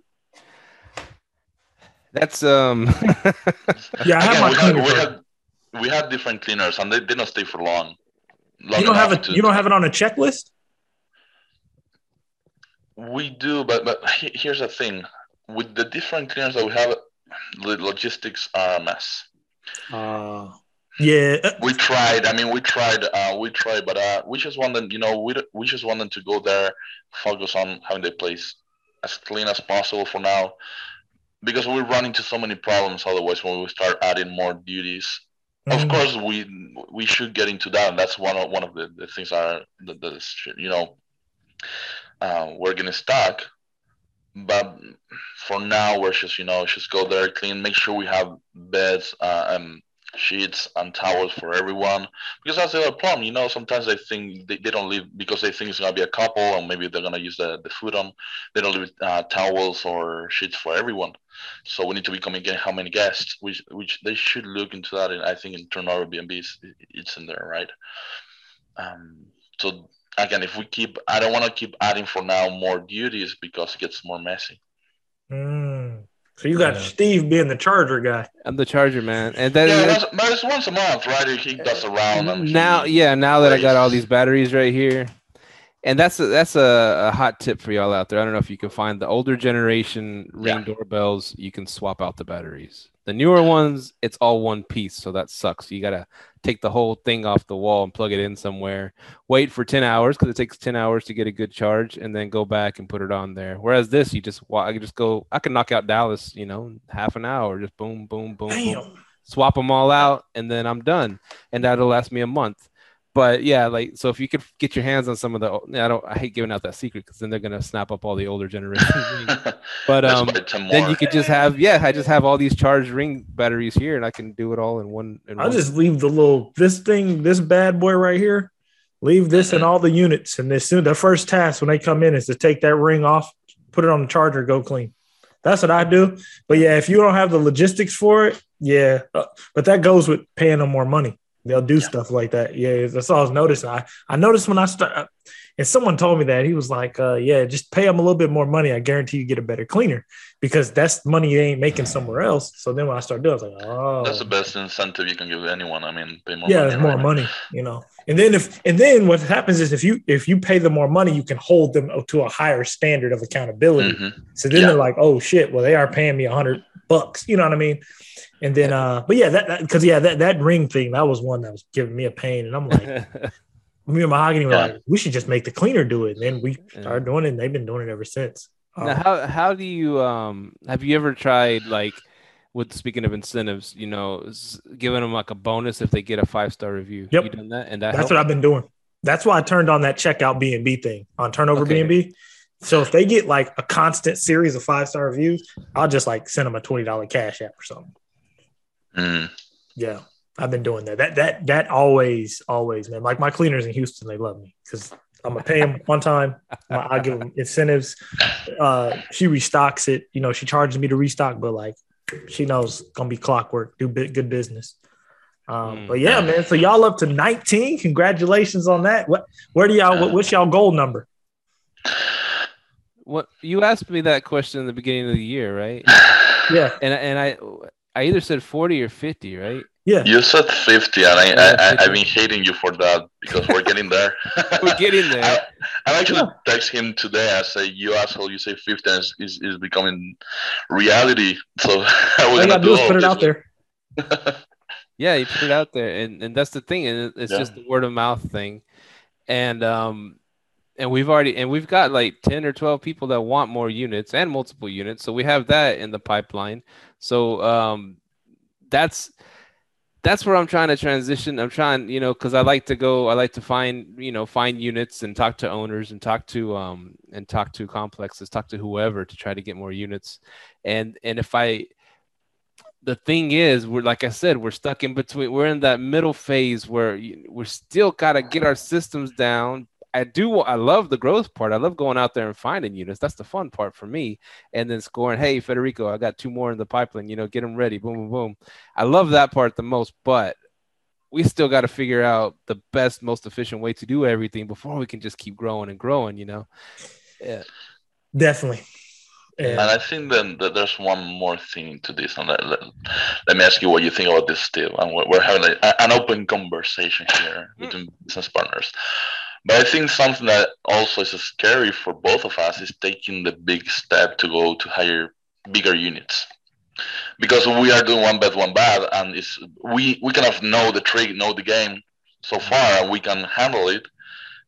That's um. Yeah, I have Again, my we, had, cleaner. we, charge. had, we had different cleaners, and they didn't stay for long. long You don't have it. to- You don't have it on a checklist. We do, but but here's the thing: with the different cleaners that we have, the logistics are a mess. Uh, yeah, uh, We tried. I mean, we tried. Uh, we tried, but uh, we just wanted, you know, we we just wanted to go there, focus on having the place as clean as possible for now, because we run into so many problems otherwise when we start adding more duties. Of Mhm. course, we we should get into that. And that's one of one of the, the things are the, the you know uh, we're getting stuck. But for now, we're just you know just go there, clean, make sure we have beds uh, and sheets and towels for everyone. Because that's the other problem. You know, sometimes they think they, they don't leave because they think it's gonna be a couple and maybe they're gonna use the, the food on. They don't leave uh, towels or sheets for everyone. So we need to be coming again how many guests, which which they should look into that. And I think in turnover Airbnbs, it's in there, right? Um, so again, if we keep, I don't want to keep adding for now more duties because it gets more messy. Mm. So you got Yeah. Steve being the charger guy. I'm the charger man, and then Yeah, that's, but it's once a month, right? He does around. And he- now, yeah, now that I got all these batteries right here, and that's a, that's a, a hot tip for y'all out there. I don't know if you can find the older generation ring Yeah. doorbells. You can swap out the batteries. The newer ones, it's all one piece, so that sucks. You gotta take the whole thing off the wall and plug it in somewhere. Wait for ten hours because it takes ten hours to get a good charge, and then go back and put it on there. Whereas this, you just I can just go. I can knock out Dallas, you know, half an hour. Just boom, boom, boom, boom swap them all out and then I'm done. And that'll last me a month. But yeah, like so if you could get your hands on some of the I don't I hate giving out that secret because then they're gonna snap up all the older generation. But um why it's a then you could just have yeah, I just have all these charged ring batteries here and I can do it all in one in I'll one. just leave the little this thing, this bad boy right here. Leave this in all the units, and as soon the first task when they come in is to take that ring off, put it on the charger, go clean. That's what I do. But yeah, if you don't have the logistics for it, yeah. Uh, but that goes with paying them more money. They'll do Yeah. stuff like that. Yeah, that's all I was noticing. I, I noticed when I start, and someone told me that he was like, uh, "Yeah, just pay them a little bit more money. I guarantee you get a better cleaner because that's money they ain't making somewhere else." So then when I started doing, I was like, "Oh, That's the best incentive you can give anyone. I mean, pay more yeah, money. more right? money, you know. And then if and then what happens is if you if you pay them more money, you can hold them to a higher standard of accountability. Mhm. So then Yeah. they're like, oh shit, well they are paying me a hundred bucks, you know what I mean? And then uh, but yeah, that because yeah, that that ring thing that was one that was giving me a pain, and I'm like, me and Mahogany were Yeah. like, we should just make the cleaner do it. And then we Yeah. started doing it, and they've been doing it ever since. now, Um, how how do you um have you ever tried like with speaking of incentives, you know, giving them like a bonus if they get a five star review? Yep. You done that and that That's helped? what I've been doing. That's why I turned on that checkout B and B thing on Turnover B&B. So if they get like a constant series of five star reviews, I'll just like send them a twenty dollar cash app or something. Mm. Yeah, I've been doing that. That that that always always man. Like my cleaners in Houston, they love me because I'm gonna pay them one time. I, give them incentives. Uh, she restocks it. You know, she charges me to restock, but like she knows it's gonna be clockwork. Do bit good business. Um, mm. But yeah, man. So y'all up to 19. Congratulations on that. What? Where do y'all? What, what's y'all goal number? What you asked me that question in the beginning of the year, right? Yeah. And and I I either said 40 or 50, right? Yeah. You said 50, and I, yeah, I, 50. I've been hating you for that because we're getting there. we're getting there. I, I actually yeah. text him today. I say, you asshole, you say 50 is, is, is becoming reality. So I was going to do is put it out there. yeah, you put it out there. And, and that's the thing. And it's yeah. just the word of mouth thing. And, um, and we've already and we've got like 10 or 12 people that want more units and multiple units so we have that in the pipeline so um that's that's where I'm trying to transition. I'm trying, you know, because I like to go, I like to find, you know, find units and talk to owners and talk to um and talk to complexes, talk to whoever to try to get more units. And and if I the thing is, we're like I said, we're stuck in between. We're in that middle phase where we're still got to get our systems down, I do. I love the growth part. I love going out there and finding units. That's the fun part for me. And then scoring. Hey, Federico, I got two more in the pipeline. You know, get them ready. Boom, boom, boom. I love that part the most. But we still got to figure out the best, most efficient way to do everything before we can just keep growing and growing. You know. Yeah. Definitely. And I think then that there's one more thing to this, and let, let, let, me ask you what you think about this still. And we're, we're having a, an open conversation here mm. between business partners. But I think something that also is scary for both of us is taking the big step to go to higher, bigger units. Because we are doing one bad, one bad, and it's, we, we kind of know the trick, know the game so far, and we can handle it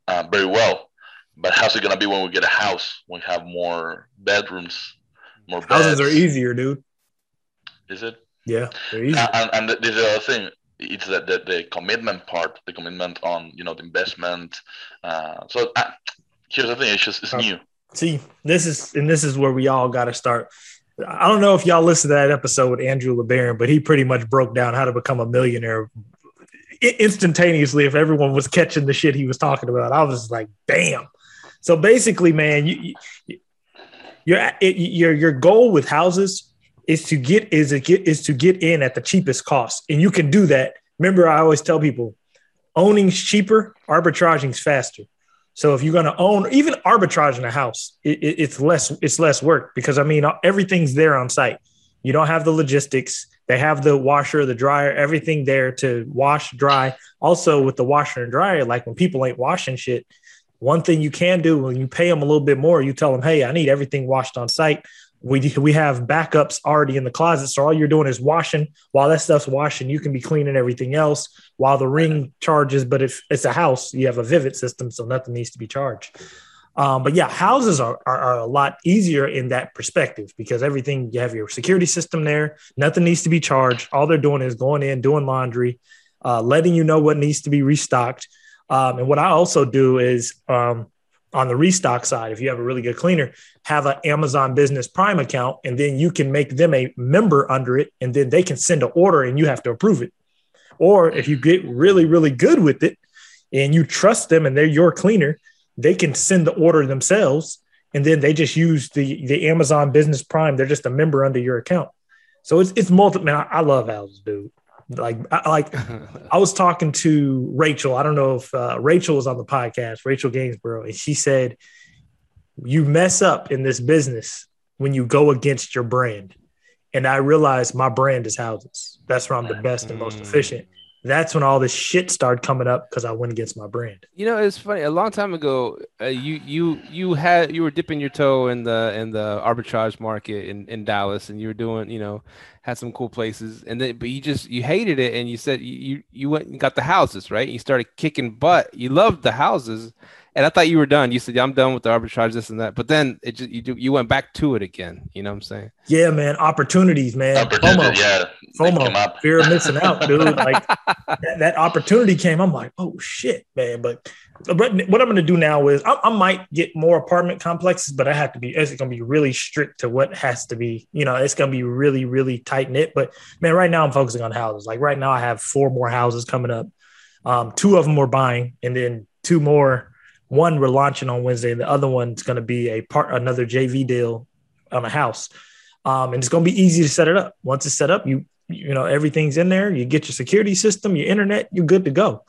uh, very well. But how's it going to be when we get a house? We have more bedrooms, more beds. Houses are easier, dude. Is it? Yeah, they're easy. And, and, is there's other thing it's the, the, the, commitment part, the commitment on you know the investment. Uh, so uh, here's the thing: it's just it's uh, new. See, this is and this is where we all got to start. I don't know if y'all listened to that episode with Andrew LeBaron, but he pretty much broke down how to become a millionaire instantaneously. If everyone was catching the shit he was talking about, I was like, damn. So basically, man, you, you your your your goal with houses is to get is to get is to get in at the cheapest cost, and you can do that. Remember, I always tell people, owning's cheaper, arbitraging's faster. So if you're going to own even arbitraging a house, it, it, it's less it's less work because I mean everything's there on site. You don't have the logistics. They have the washer, the dryer, everything there to wash, dry. Also with the washer and dryer, like when people ain't washing shit, one thing you can do when you pay them a little bit more, you tell them, "Hey, I need everything washed on site." We we have backups already in the closet. So all you're doing is washing. While that stuff's washing you can be cleaning everything else while the ring charges. But if it's a house you have a Vivint system so nothing needs to be charged. Um, but yeah houses are, are, are, a lot easier in that perspective because everything you have your security system there. Nothing needs to be charged. All they're doing is going in doing laundry uh, letting you know what needs to be restocked. Um, and what i also do is um, on the restock side, if you have a really good cleaner, have an Amazon Business Prime account, and then you can make them a member under it, and then they can send an order and you have to approve it. Or if you get really, really good with it and you trust them and they're your cleaner, they can send the order themselves, and then they just use the the Amazon Business Prime. They're just a member under your account. So it's it's multiple. Man, I, I love houses, dude. Like, I, like I was talking to Rachel. I don't know if uh, Rachel was on the podcast, Rachel Gainsborough, and she said, "You mess up in this business when you go against your brand." And I realized my brand is houses. That's where I'm the best and most mm. efficient that's when all this shit started coming up because I went against my brand. You know, it's funny. A long time ago, uh, you you you had you were dipping your toe in the in the arbitrage market in, in Dallas, and you were doing you know had some cool places, and then but you just you hated it, and you said you you went and got the houses right. You started kicking butt. You loved the houses, and I thought you were done. You said, yeah, I'm done with the arbitrage, this and that. But then it just you you went back to it again. You know what I'm saying? Yeah, man. Opportunities, man. FOMO. Yeah. FOMO. Fear of missing out, dude. Like that, that, opportunity came. I'm like, oh shit, man. But but what I'm gonna do now is I, I, might get more apartment complexes, but I have to be it's gonna be really strict to what has to be, you know, it's gonna be really, really tight knit. But man, right now I'm focusing on houses. Like right now I have four more houses coming up. Um, two of them we're buying, and then two more one we're launching on Wednesday, and the other one's going to be a part another JV deal on a house. Um, and it's going to be easy to set it up. Once it's set up, you you know everything's in there. You get your security system, your internet, you're good to go.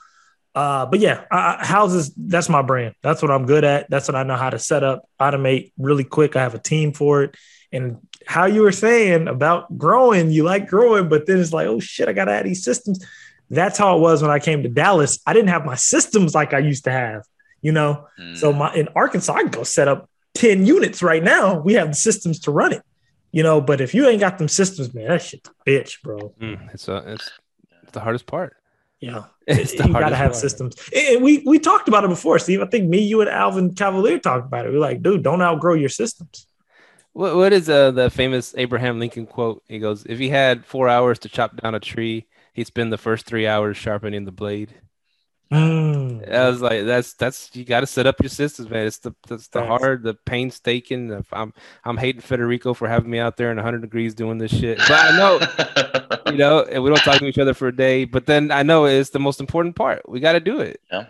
Uh, but yeah, I, houses, that's my brand. That's what I'm good at. That's what I know how to set up, automate really quick. I have a team for it. And how you were saying about growing, you like growing, but then it's like, oh shit, I got to add these systems. That's how it was when I came to Dallas. I didn't have my systems like I used to have, you know? Mm. So my in Arkansas, I can go set up 10 units right now. We have the systems to run it, you know? But if you ain't got them systems, man, that shit's a bitch, bro. Mm, it's, a, it's, it's the hardest part. Yeah, it's you got to have systems. And we we talked about it before, Steve. I think me, you, and Alvin Cavalier talked about it. We're like, dude, don't outgrow your systems. What what is uh, the famous Abraham Lincoln quote? He goes, "If he had four hours to chop down a tree, he'd spend the first three hours sharpening the blade." Mm. I was like, that's that's you got to set up your systems, man. It's the that's the hard, the painstaking. I'm I'm hating Federico for having me out there in 100 degrees doing this shit, but I know, you know, and we don't talk to each other for a day. But then I know it's the most important part. We got to do it. Yeah.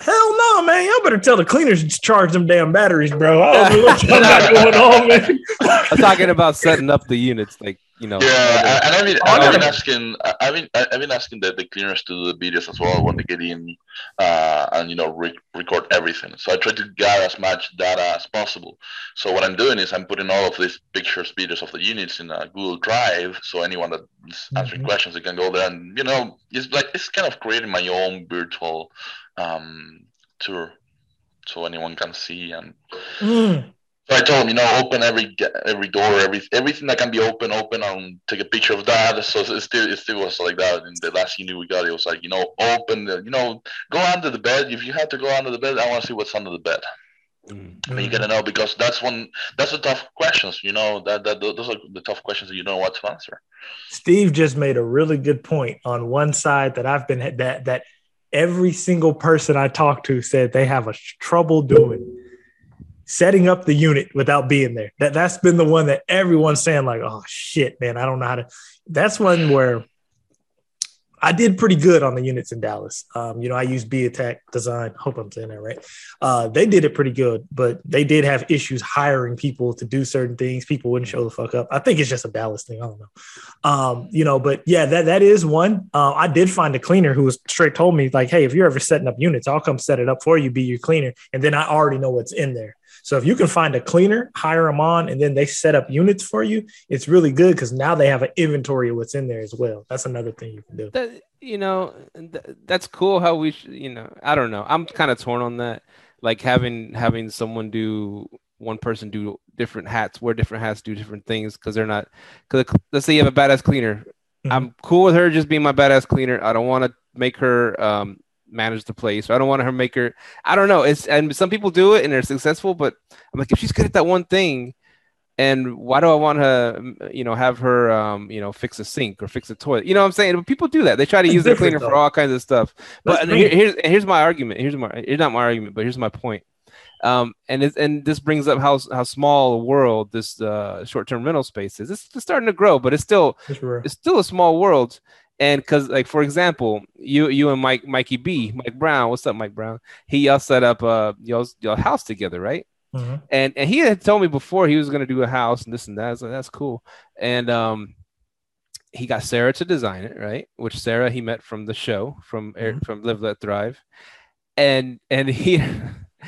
Hell no, man! Y'all better tell the cleaners to charge them damn batteries, bro. I don't know what going on, man. I'm talking about setting up the units, like you know. Yeah, and I've been, I've been asking, I've been, I've been asking the, the cleaners to do the videos as well when they get in, uh, and you know, re- record everything. So I try to gather as much data as possible. So what I'm doing is I'm putting all of these pictures, videos of the units in a Google Drive. So anyone that is answering mm-hmm. questions, they can go there, and you know, it's like it's kind of creating my own virtual um, tour so anyone can see and mm. So I told him, you know, open every every door, every everything that can be open, open, and take a picture of that. So it still it still was like that. And the last email we got, it was like, you know, open, the, you know, go under the bed. If you had to go under the bed, I want to see what's under the bed. Mm. I mean, you gotta know because that's one that's the tough questions. You know that that those are the tough questions that you don't know what to answer. Steve just made a really good point on one side that I've been that that every single person I talked to said they have a trouble doing setting up the unit without being there. That that's been the one that everyone's saying like, "Oh shit, man, I don't know how to." That's one where I did pretty good on the units in Dallas. Um, you know, I used Attack Design. Hope I'm saying that right. Uh, they did it pretty good, but they did have issues hiring people to do certain things. People wouldn't show the fuck up. I think it's just a Dallas thing. I don't know. Um, you know, but yeah, that that is one. Uh, I did find a cleaner who was straight told me like, hey, if you're ever setting up units, I'll come set it up for you, be your cleaner, and then I already know what's in there. So if you can find a cleaner, hire them on, and then they set up units for you, it's really good because now they have an inventory of what's in there as well. That's another thing you can do. That, you know, th- that's cool. How we, sh- you know, I don't know. I'm kind of torn on that. Like having having someone do one person do different hats, wear different hats, do different things because they're not. Because let's say you have a badass cleaner. Mm-hmm. I'm cool with her just being my badass cleaner. I don't want to make her um, manage the place. So I don't want her make her. I don't know. It's and some people do it and they're successful, but I'm like, if she's good at that one thing, and why do I want to, you know, have her, um, you know, fix a sink or fix a toilet? You know what I'm saying? But people do that. They try to use the cleaner though. for all kinds of stuff. But here, here's here's my argument. Here's my here's not my argument, but here's my point. Um, and and this brings up how how small a world this uh, short term rental space is. It's, it's starting to grow, but it's still it's still a small world. And because, like, for example, you you and Mike Mikey B, Mike Brown, what's up, Mike Brown? He y'all set up uh y'all, y'all house together, right? Mm-hmm. And and he had told me before he was gonna do a house and this and that. Like, that's cool. And um, he got Sarah to design it, right? Which Sarah he met from the show from mm-hmm. from Live Let Thrive, and and he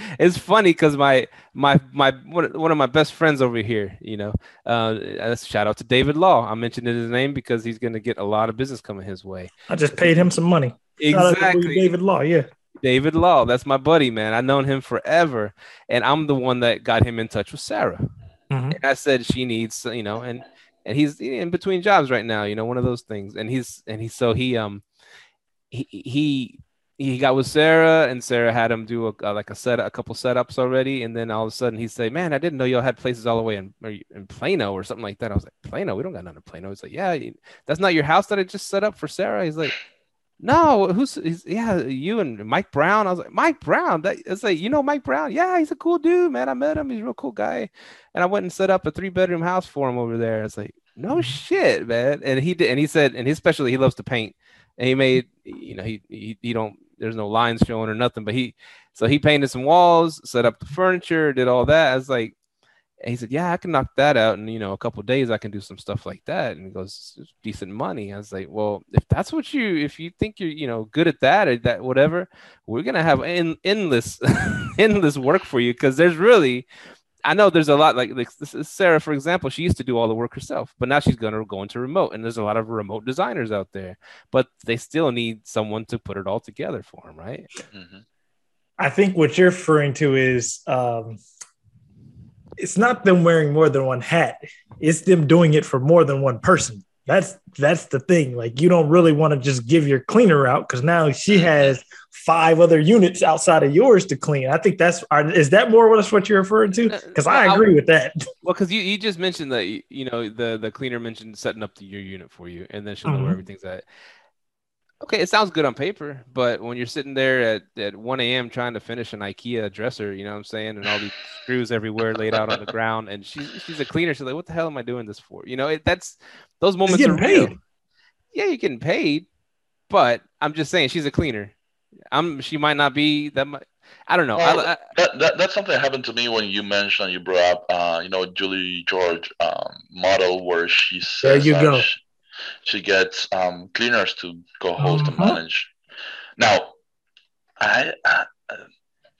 it's funny because my my my one of my best friends over here, you know, uh, shout out to David Law. I mentioned his name because he's going to get a lot of business coming his way. I just paid him some money. Exactly, David Law. Yeah, David Law. That's my buddy, man. I've known him forever, and I'm the one that got him in touch with Sarah. Mm-hmm. And I said she needs, you know, and and he's in between jobs right now, you know, one of those things. And he's and he so he um he he he got with Sarah, and Sarah had him do a, uh, like a set, a couple setups already, and then all of a sudden he said, "Man, I didn't know y'all had places all the way in in Plano or something like that." I was like, "Plano? We don't got none in Plano." He's like, "Yeah, that's not your house that I just set up for Sarah." He's like, "No, who's? yeah, you and Mike Brown." I was like, "Mike Brown? That it's like you know Mike Brown? Yeah, he's a cool dude, man. I met him. He's a real cool guy." And I went and set up a three bedroom house for him over there. It's like, no mm-hmm. shit, man. And he did, and he said, and he especially he loves to paint, and he made, you know, he he, he don't there's no lines showing or nothing. But he, so he painted some walls, set up the furniture, did all that. I was like, And he said, "Yeah, I can knock that out in you know a couple days. I can do some stuff like that." And he goes, "Decent money." I was like, "Well, if that's what you, if you think you're you know good at that or that whatever, we're gonna have en- endless, endless work for you because there's really." I know there's a lot like, like Sarah, for example, she used to do all the work herself, but now she's going to go into remote, and there's a lot of remote designers out there, but they still need someone to put it all together for them, right? Mm-hmm. I think what you're referring to is um, it's not them wearing more than one hat; it's them doing it for more than one person. That's that's the thing. Like you don't really want to just give your cleaner out because now she has five other units outside of yours to clean. I think that's is that more or less what you're referring to? Because uh, I agree with that. Well, because you, you just mentioned that you know the the cleaner mentioned setting up the, your unit for you, and then she'll know mm-hmm. where everything's at. Okay, it sounds good on paper, but when you're sitting there at, at 1 a.m. trying to finish an IKEA dresser, you know what I'm saying, and all these screws everywhere laid out on the ground, and she's she's a cleaner, she's like, "What the hell am I doing this for?" You know, it, that's those moments are real. Yeah, you're getting paid, but I'm just saying she's a cleaner. I'm she might not be that much. I don't know. Well, I, I, that, that, that's something that happened to me when you mentioned you brought up, uh, you know, Julie George um, model where she says there you go. She, she, gets um, cleaners to go host uh-huh. and manage. Now, I, I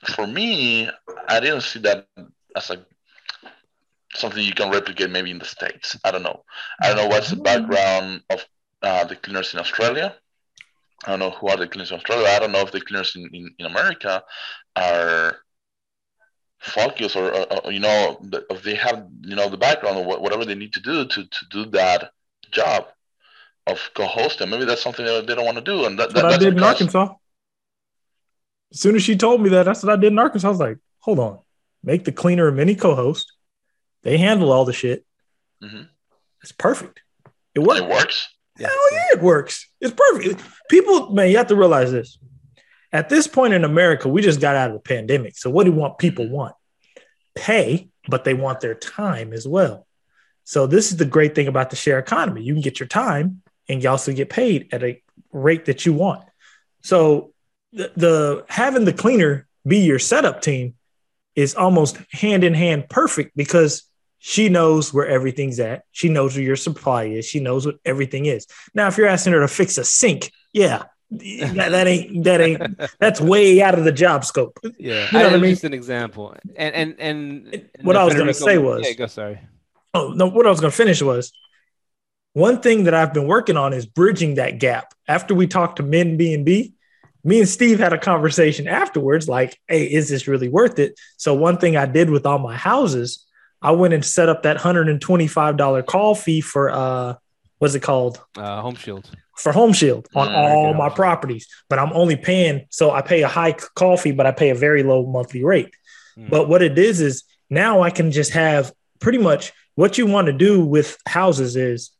for me, I didn't see that as a something you can replicate maybe in the states. I don't know. I don't know what's the mm-hmm. background of uh, the cleaners in Australia. I don't know who are the cleaners in Australia. I don't know if the cleaners in, in, in America are focused or, or, or, you know if they have you know the background or whatever they need to do to, to do that job of co-hosting. Maybe that's something that they don't want to do, and that, that what I did in Arkansas. As soon as she told me that, that's what I did in Arkansas. I was like, hold on, make the cleaner a mini co-host. They handle all the shit. Mm-hmm. It's perfect. It works. It works. Hell yeah, it works. It's perfect. People, man, you have to realize this. At this point in America, we just got out of the pandemic. So what do you want people want? Pay, but they want their time as well. So this is the great thing about the share economy. You can get your time and you also get paid at a rate that you want. So the, the having the cleaner be your setup team is almost hand in hand perfect because she knows where everything's at. She knows where your supply is. She knows what everything is. Now, if you're asking her to fix a sink, yeah, that, that ain't that ain't that's way out of the job scope. Yeah, you know I, what I mean. Just an example, and and and what I was going to say was, yeah, go sorry. Oh no, what I was going to finish was one thing that I've been working on is bridging that gap. After we talked to Men B and B, me and Steve had a conversation afterwards, like, "Hey, is this really worth it?" So one thing I did with all my houses I went and set up that $125 call fee for uh what's it called? Uh Home Shield. For Home Shield on all my properties. But I'm only paying so I pay a high call fee, but I pay a very low monthly rate. Mm. But what it is is now I can just have pretty much what you want to do with houses is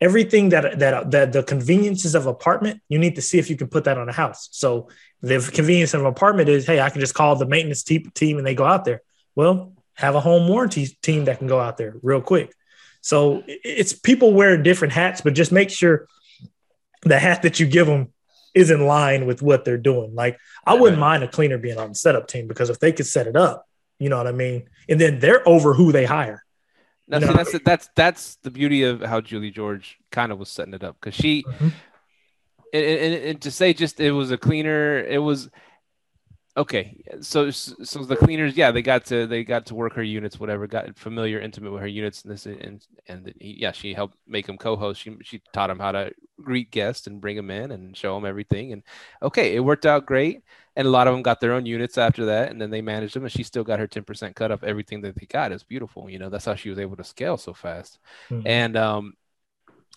everything that that that the conveniences of apartment you need to see if you can put that on a house so the convenience of an apartment is hey i can just call the maintenance team and they go out there well have a home warranty team that can go out there real quick. So it's people wear different hats, but just make sure the hat that you give them is in line with what they're doing. Like I wouldn't mind a cleaner being on the setup team because if they could set it up, you know what I mean? And then they're over who they hire. That's you know? that's, that's that's the beauty of how Julie George kind of was setting it up because she mm-hmm. and, and, and to say just it was a cleaner, it was Okay, so so the cleaners, yeah, they got to they got to work her units, whatever, got familiar, intimate with her units, and this and and yeah, she helped make them co-host. She she taught them how to greet guests and bring them in and show them everything. And okay, it worked out great. And a lot of them got their own units after that, and then they managed them, and she still got her ten percent cut off everything that they got. It's beautiful, you know. That's how she was able to scale so fast. Mm-hmm. And um,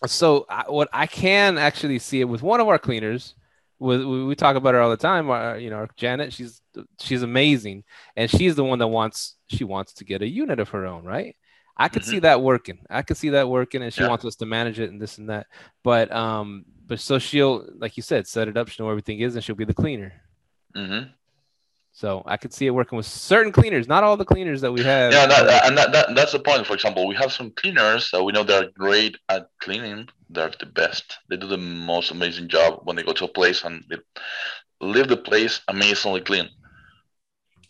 so I, what I can actually see it with one of our cleaners we, we talk about her all the time. Uh, you know, Janet, she's she's amazing, and she's the one that wants she wants to get a unit of her own, right? I could mm-hmm. see that working. I could see that working, and she yeah. wants us to manage it and this and that. But um, but so she'll, like you said, set it up. She'll know where everything is, and she'll be the cleaner. Mm-hmm. So I could see it working with certain cleaners, not all the cleaners that we have. Yeah, that, and that, that, that's the point. For example, we have some cleaners that we know they're great at cleaning. They're the best. They do the most amazing job when they go to a place and they leave the place amazingly clean.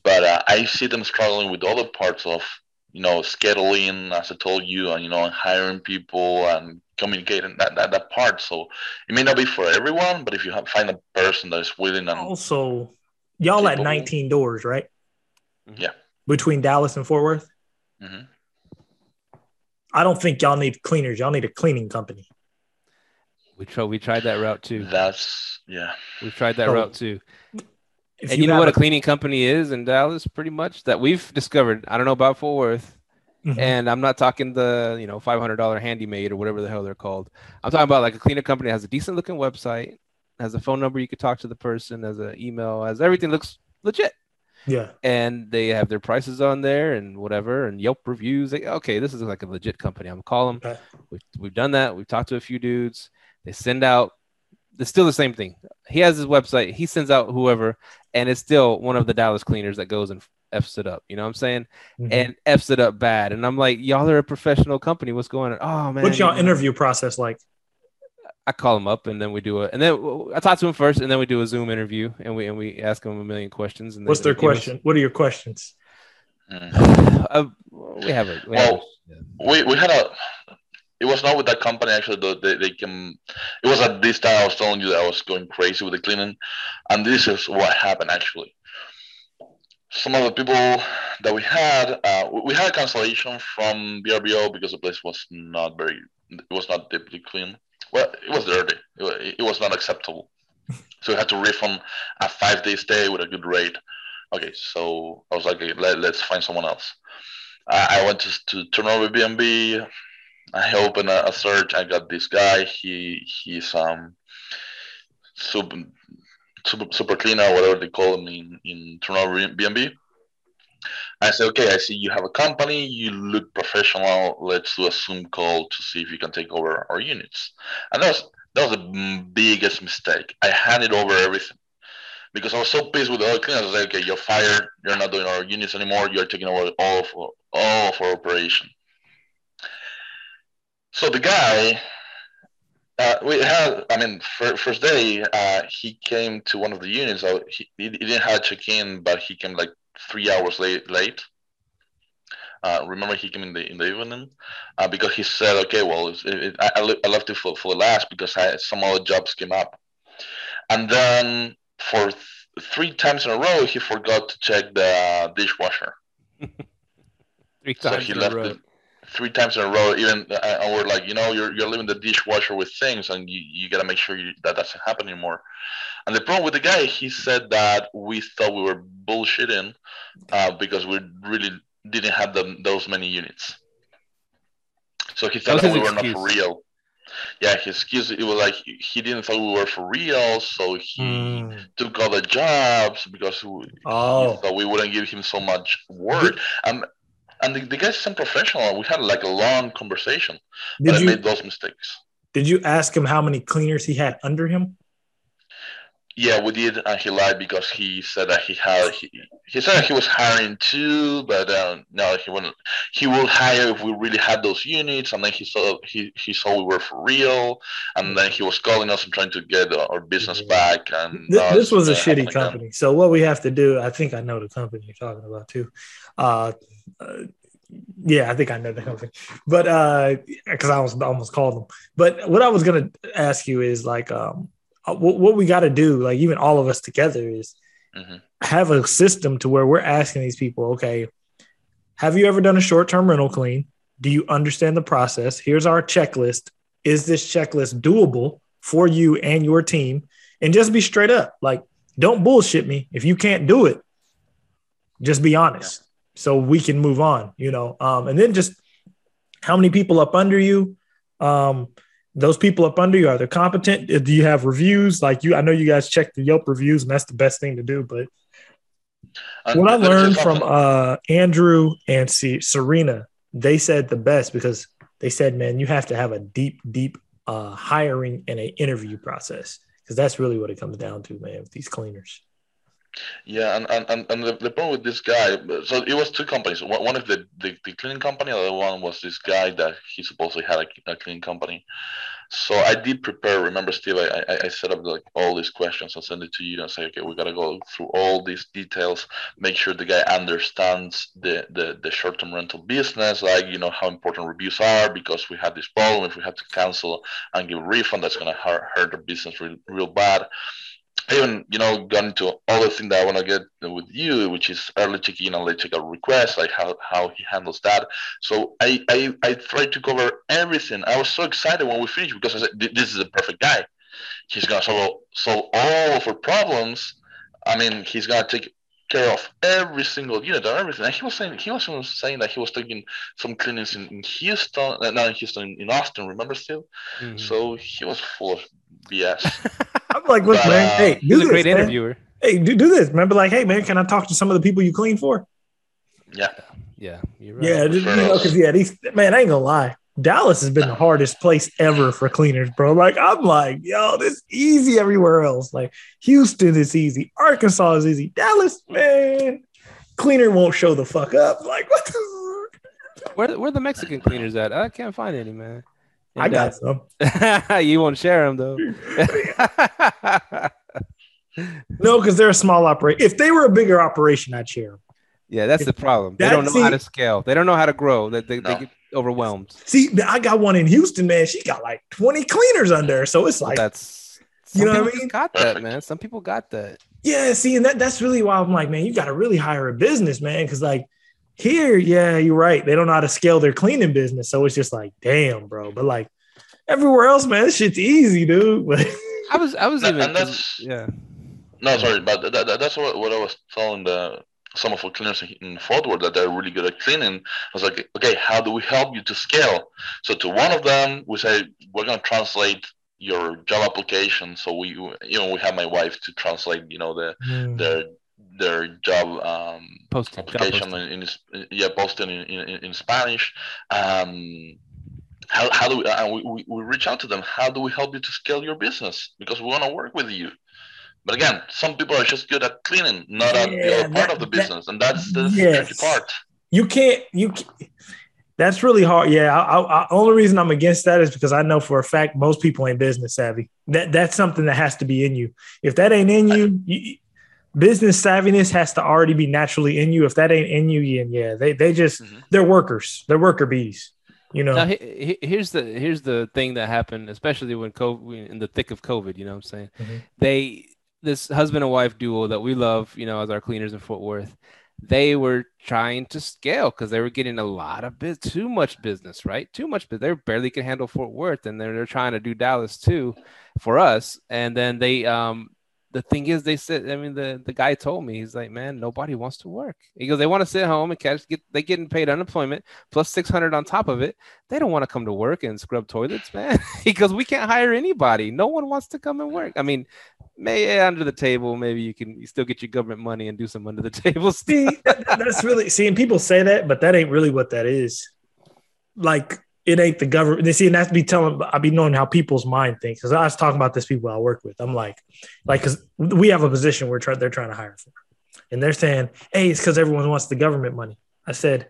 But uh, I see them struggling with other parts of you know scheduling as I told you and you know hiring people and communicating that, that that part. So it may not be for everyone, but if you have, find a person that is willing and also y'all at 19 doors, right? Yeah. Between Dallas and Fort Worth. Mm-hmm. I don't think y'all need cleaners. Y'all need a cleaning company. We tried. We tried that route too. That's yeah. We've tried that So, route too. And you, know what a cleaning company is in Dallas, pretty much that we've discovered. I don't know about Fort Worth, Mhm. and I'm not talking the you know five hundred dollar handy maid or whatever the hell they're called. I'm talking about like a cleaner company that has a decent looking website, has a phone number you could talk to the person, has an email, has everything looks legit, yeah, and they have their prices on there and whatever, and Yelp reviews. Like, okay, this is like a legit company. I'm gonna call them. Okay. We've we've done that. We've talked to a few dudes. They send out. It's still the same thing. He has his website. He sends out whoever, and it's still one of the Dallas cleaners that goes and f's it up. You know what I'm saying? Mhm. and f's it up bad. And I'm like, y'all are a professional company. What's going on? Oh man, what's y'all interview process like? I call him up and then we do a, and then I talk to him first, and then we do a Zoom interview, and we and we ask him a million questions. And What's their they give us- question? What are your questions? Mm. Uh, we have a we have Well, we, we had a it was not with that company actually though they, they came it was at this time i was telling you that i was going crazy with the cleaning and this is what happened actually some of the people that we had uh, we- we had a cancellation from VRBO because the place was not very it was not deeply clean well it was dirty it was, not acceptable so we had to refund a five day stay with a good rate okay so i was like okay, let, let's find someone else I I went to, to Turnover B&B. I opened a, a search. I got this guy. He he's um super super, super cleaner, whatever they call him in in Turnover B&B. I said, okay, I see you have a company. You look professional. Let's do a Zoom call to see if you can take over our units. And that was that was the biggest mistake. I handed over everything because I was so pissed with the other cleaners. I was like, okay, you're fired. You're not doing our units anymore. You're taking over all of all of our operation. So the guy, uh, we had, I mean, fir- first day, uh, he came to one of the units. So he, he didn't have check in, but he came like three hours late. late. Uh, remember, he came in the in the evening uh, because he said, "Okay, well, it, it, I, I I left it for, for the last because I, some other jobs came up." And then for th- three times in a row, he forgot to check the dishwasher. three So times he in a row. it three times in a row. Even uh, and we're like, you know, you're you're leaving the dishwasher with things, and you, you gotta make sure you, that doesn't happen anymore. And the problem with the guy, he said that we thought we were bullshitting uh, because we really didn't have them those many units. So he thought that we were not for real. Yeah, his excuse it was like he didn't thought we were for real, so he Mm. took other jobs because we, Oh. he thought we wouldn't give him so much work. Um, and the, the guy's some professional. We had like a long conversation, Did I you made those mistakes. did you ask him how many cleaners he had under him? Yeah, we did, and he lied because he said that he had he, he said that he was hiring two, but uh, no, he wouldn't. He will hire if we really had those units, and then he saw he, he saw we were for real, and then he was calling us and trying to get our business back. And Th- no, this was a shitty happen again. company. So what we have to do, I think I know the company you're talking about too. Uh, uh, yeah, I think I know the company, but uh, because I was almost called them. But what I was gonna ask you is like, um, uh, what, what we got to do, like even all of us together, is Mhm. have a system to where we're asking these people, okay, have you ever done a short-term rental clean? Do you understand the process? Here's our checklist. Is this checklist doable for you and your team? And just be straight up. Like, don't bullshit me. If you can't do it, just be honest so we can move on, you know. Um, and then just how many people up under you? Um, those people up under you are they competent? Uh, Do you have reviews? Like you, I know you guys check the Yelp reviews, and that's the best thing to do. But what I let me say learned from uh, Andrew and C- Serena, they said the best because they said, "Man, you have to have a deep, deep uh, hiring and a interview process because that's really what it comes down to, man. With these cleaners." Yeah, and, and, and, and the, the problem with this guy, so it was two companies. One is the, the, the cleaning company, the other one was this guy that he supposedly had a, a cleaning company. So I did prepare. Remember, Steve, I, I, I set up like all these questions. I'll send it to you and say, okay, we gotta go through all these details. Make sure the guy understands the the, the short term rental business, like you know how important reviews are, because we had this problem. If we had to cancel and give a refund, that's gonna hurt, hurt the business real, real bad even you know got into other thing that I want to get with you, which is early check-in and late checkout requests, like how, how he handles that. So I, I I tried to cover everything. I was so excited when we finished because I said this is the perfect guy. He's gonna solve solve all of our problems. I mean, he's gonna take care of every single unit and everything. And he was saying he was saying that he was taking some cleanings in, in Houston, uh, not in Houston, in Austin. Remember still? Mm-hmm. So he was full of BS. I'm like, look, but, man, uh, hey, do this, a great man. interviewer. Hey, do, do this. Remember, like, hey, man, can I talk to some of the people you clean for? Yeah. Yeah. Right. Yeah. Just, you know, because, yeah, these, man, I ain't going to lie. Dallas has been the hardest place ever for cleaners, bro. Like, I'm like, yo, this easy everywhere else. Like, Houston is easy. Arkansas is easy. Dallas, man, cleaner won't show the fuck up. Like, what the where, where the Mexican cleaners at? I can't find any, man. I got some. you won't share them though. no, because they're a small operation. If they were a bigger operation, I'd share them. Yeah, that's if, the problem. They don't know see, how to scale. They don't know how to grow. They, they, no. they, get overwhelmed. See, I got one in Houston, man. She got like 20 cleaners under. So it's like that's you know what I mean? Got that, man. Some people got that. Yeah, see, and that, that's really why I'm like, man, you got to really hire a business, man. Cause like here, yeah, you're right. They don't know how to scale their cleaning business. So it's just like, damn, bro. But like everywhere else, man, this shit's easy, dude. I was, I was even, and that's, yeah. No, sorry, but that, that, that's what, what I was telling the some of our cleaners in Fort Worth that they're really good at cleaning. I was like, okay, how do we help you to scale? So to one of them, we say we're gonna translate your job application. So we, you know, we have my wife to translate, you know, the mm. their their job um, posting, application job in, in, yeah posting in, in, in Spanish. Um, how, how do we, uh, we, we reach out to them? How do we help you to scale your business? Because we want to work with you. But again, some people are just good at cleaning, not yeah, at the other part of the business, that, and that's the yes. tricky part. You can't. You. Can't, that's really hard. Yeah. I, I, only reason I'm against that is because I know for a fact most people ain't business savvy. That that's something that has to be in you. If that ain't in you, you business savviness has to already be naturally in you. If that ain't in you, then yeah, they they just mm-hmm. they're workers. They're worker bees. You know. Now, he, here's the here's the thing that happened, especially when COVID in the thick of COVID. You know what I'm saying? Mm-hmm. They this husband and wife duo that we love, you know, as our cleaners in Fort Worth. They were trying to scale because they were getting a lot of business, too much business, right? Too much, but they barely can handle Fort Worth, and they're, they're trying to do Dallas too, for us. And then they um the thing is, they said, I mean, the, the guy told me, he's like, man, nobody wants to work. He goes, they want to sit home and catch, get, they getting paid unemployment plus 600 on top of it. They don't want to come to work and scrub toilets, man. because we can't hire anybody. No one wants to come and work. I mean, maybe under the table, maybe you can you still get your government money and do some under the table See, that's really, seeing people say that, but that ain't really what that is. Like, it ain't the government. They see, and that's be telling. I be knowing how people's mind thinks. Because I was talking about this people I work with. I'm like, like, because we have a position where try, they're trying to hire for, and they're saying, "Hey, it's because everyone wants the government money." I said,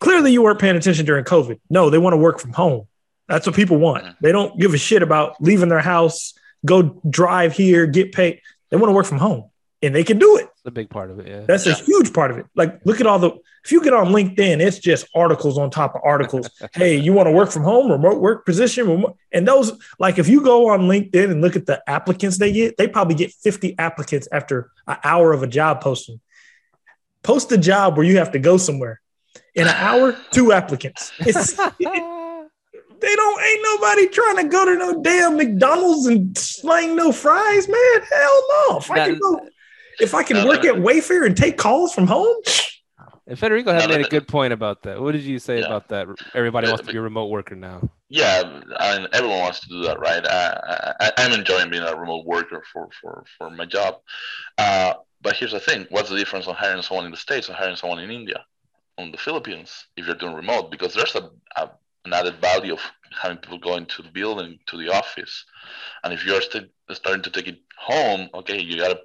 clearly you weren't paying attention during COVID. No, they want to work from home. That's what people want. Mm-hmm. They don't give a shit about leaving their house, go drive here, get paid. They want to work from home and they can do it. It's a big part of it. Yeah. That's a huge part of it. Like, look at all the, if you get on LinkedIn, it's just articles on top of articles. hey, you want to work from home, remote work position? Remote, and those, like, if you go on LinkedIn and look at the applicants they get, they probably get 50 applicants after an hour of a job posting. Post a job where you have to go somewhere. In an hour, two applicants. It's, it, they don't ain't nobody trying to go to no damn McDonald's and slang no fries, man. Hell no. If I can go if I can work at Wayfair and take calls from home. And Federico had made a good point about that. What did you say yeah. about that? Everybody wants to be a remote worker now. Yeah, I mean, everyone wants to do that, right? I, am enjoying being a remote worker for for for my job. Uh, but here's the thing: what's the difference on hiring someone in the states and hiring someone in India, on the Philippines, if you're doing remote? Because there's a, a an added value of having people going to the building to the office, and if you're st- starting to take it home, okay, you gotta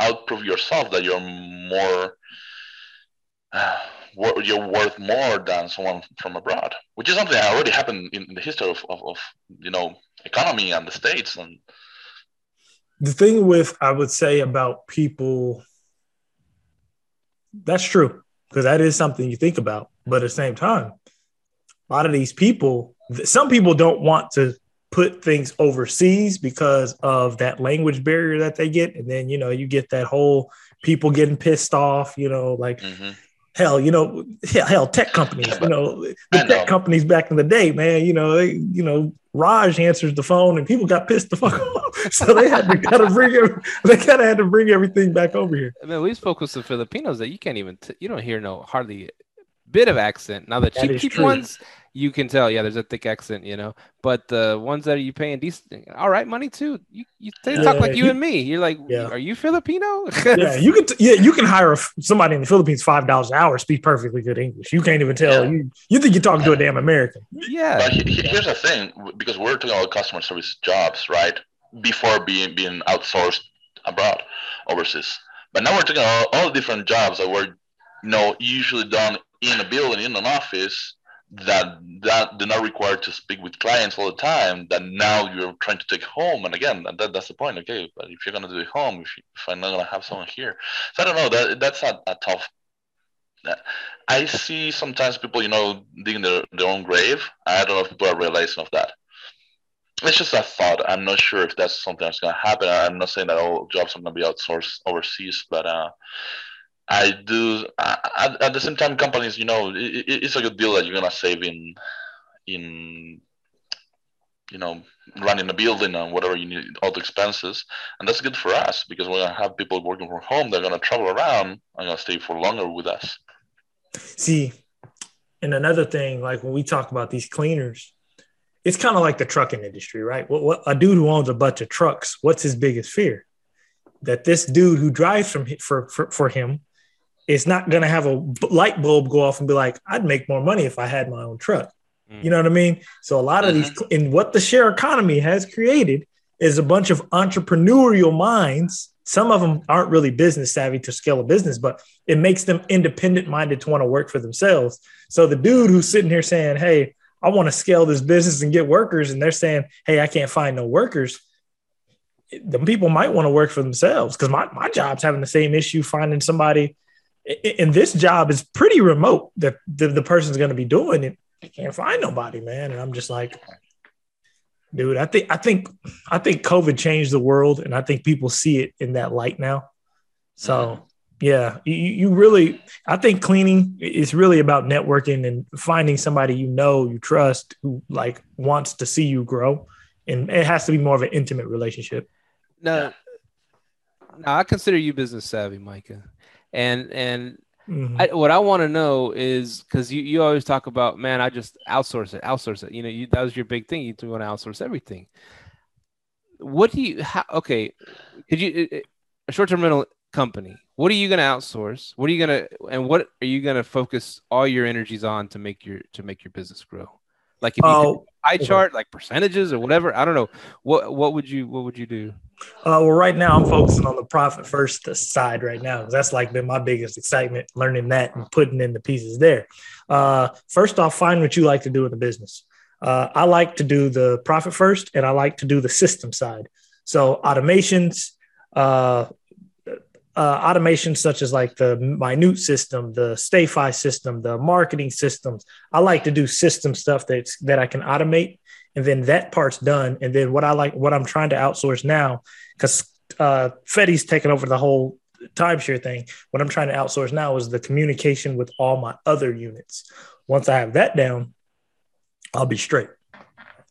outprove yourself that you're more uh, you're worth more than someone from abroad, which is something that already happened in, the history of, of, of, you know economy and the states. And the thing with I would say about people, that's true because that is something you think about. But at the same time, a lot of these people, some people don't want to put things overseas because of that language barrier that they get, and then you know you get that whole people getting pissed off. You know, like. Mm-hmm hell, you know, hell, hell tech companies, you know, the know. tech companies back in the day, man, you know, they, you know, Raj answers the phone and people got pissed the fuck off. so they had to kind of bring it, they kind of had to bring everything back over here. I mean, we spoke with some Filipinos that you can't even, t- you don't hear no hardly bit of accent. Now the cheap cheap ones, you can tell, yeah, there's a thick accent, you know. But the ones that are you paying decent, all right, money too. You, you they talk like you, you and me. You're like, yeah. are you Filipino? yeah, you can. T- yeah, you can hire somebody in the Philippines five dollars an hour speak perfectly good English. You can't even tell. Yeah. You you think you're talking to a damn American? Yeah. But here's the thing, because we're talking about customer service jobs, right? Before being being outsourced abroad, overseas. But now we're talking about all different jobs that were, you know, usually done in a building, in an office, that that they're not required to speak with clients all the time that now you're trying to take home. And again that, that's the point okay? But if you're going to do it home if, you, if i'm not going to have someone here. So i don't know that that's a, a tough i see sometimes people you know digging their, their own grave. I don't know if people are realizing of that. It's just a thought. I'm not sure if that's something that's going to happen. I'm not saying that all jobs are going to be outsourced overseas but uh I do at, at the same time companies you know it, it's a good deal that you're gonna save in in you know running a building and whatever you need all the expenses. And that's good for us because we're gonna have people working from home they're gonna travel around and gonna stay for longer with us. See and another thing like when we talk about these cleaners it's kind of like the trucking industry right? What, what a dude who owns a bunch of trucks what's his biggest fear? That this dude who drives from for, for, for him it's not going to have a light bulb go off and be like, I'd make more money if I had my own truck. Mm. You know what I mean? So a lot of mm-hmm. these, and what the share economy has created, is a bunch of entrepreneurial minds. Some of them aren't really business savvy to scale a business, but it makes them independent minded to want to work for themselves. So the dude who's sitting here saying, Hey, I want to scale this business and get workers, and they're saying, Hey, I can't find no workers. The people might want to work for themselves because my, my job's having the same issue finding somebody and this job is pretty remote that the, the person's going to be doing it. I can't find nobody, man. And I'm just like, dude, I think, I think, I think COVID changed the world and I think people see it in that light now. So mm-hmm. yeah, you, you really, I think cleaning is really about networking and finding somebody, you know, you trust who like wants to see you grow. And it has to be more of an intimate relationship. No, no, I consider you business savvy, Micah and and mm-hmm. I, what I want to know is because you, you always talk about man, I just outsource it, outsource it. You know, you, that was your big thing. You want to outsource everything. What do you? How, okay, could you a short term rental company? What are you going to outsource? What are you going to and what are you going to focus all your energies on to make your to make your business grow? Like if you oh, pie chart, like percentages or whatever. I don't know. What what would you what would you do? Uh, well, right now I'm focusing on the profit first side right now because that's like been my biggest excitement, learning that and putting in the pieces there. Uh, first off, find what you like to do in the business. Uh, I like to do the profit first, and I like to do the system side. So automations, uh, automations such as like the Minut system, the StayFi system, the marketing systems. I like to do system stuff that's that I can automate and then that part's done. And then what I like, what I'm trying to outsource now, because uh, Fetty's taken over the whole timeshare thing. What I'm trying to outsource now is the communication with all my other units. Once I have that down, I'll be straight.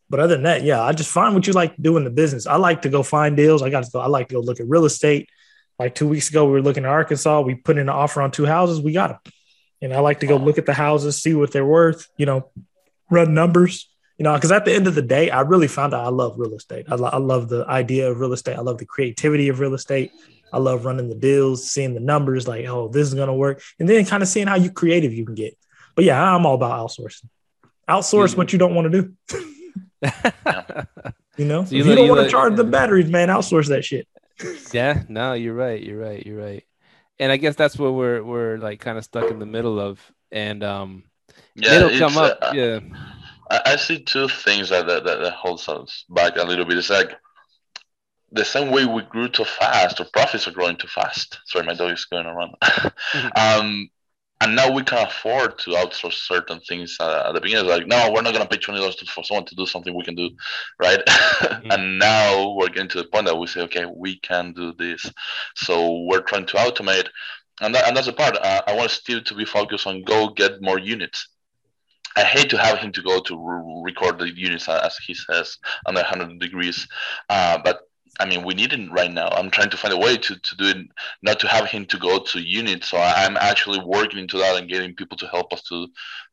But other than that, yeah, I just find what you like to do in the business. I like to go find deals. I got to go. I like to go look at real estate. Like two weeks ago, we were looking at Arkansas. We put in an offer on two houses. We got them. And I like to go look at the houses, see what they're worth. You know, run numbers you know, because at the end of the day, I really found out I love real estate. I, lo- I love the idea of real estate. I love the creativity of real estate. I love running the deals, seeing the numbers, like, oh, this is gonna work, and then kind of seeing how you creative you can get. But yeah, I'm all about outsourcing. Outsource yeah. what you don't want to do. you know, so you, if you don't want to charge the batteries, man, outsource that shit. Yeah, no, you're right. You're right. You're right. And I guess that's where we're we're like kind of stuck in the middle of and um, Yeah, it'll come up. uh, yeah, I, I see two things that, that that that holds us back a little bit. It's like the same way we grew too fast, our profits are growing too fast. Sorry, my dog is going around. um, and now we can afford to outsource certain things uh, at the beginning. It's like, no, we're not going to pay twenty dollars for someone to do something we can do, right? and now we're getting to the point that we say, okay, we can do this. So we're trying to automate, and that, and that's the part. Uh, I want Steve to be focused on go get more units. I hate to have him to go to re- record the units as he says under 100 degrees, uh, but I mean we need it right now. I'm trying to find a way to, to do it, not to have him to go to units. So I'm actually working into that and getting people to help us to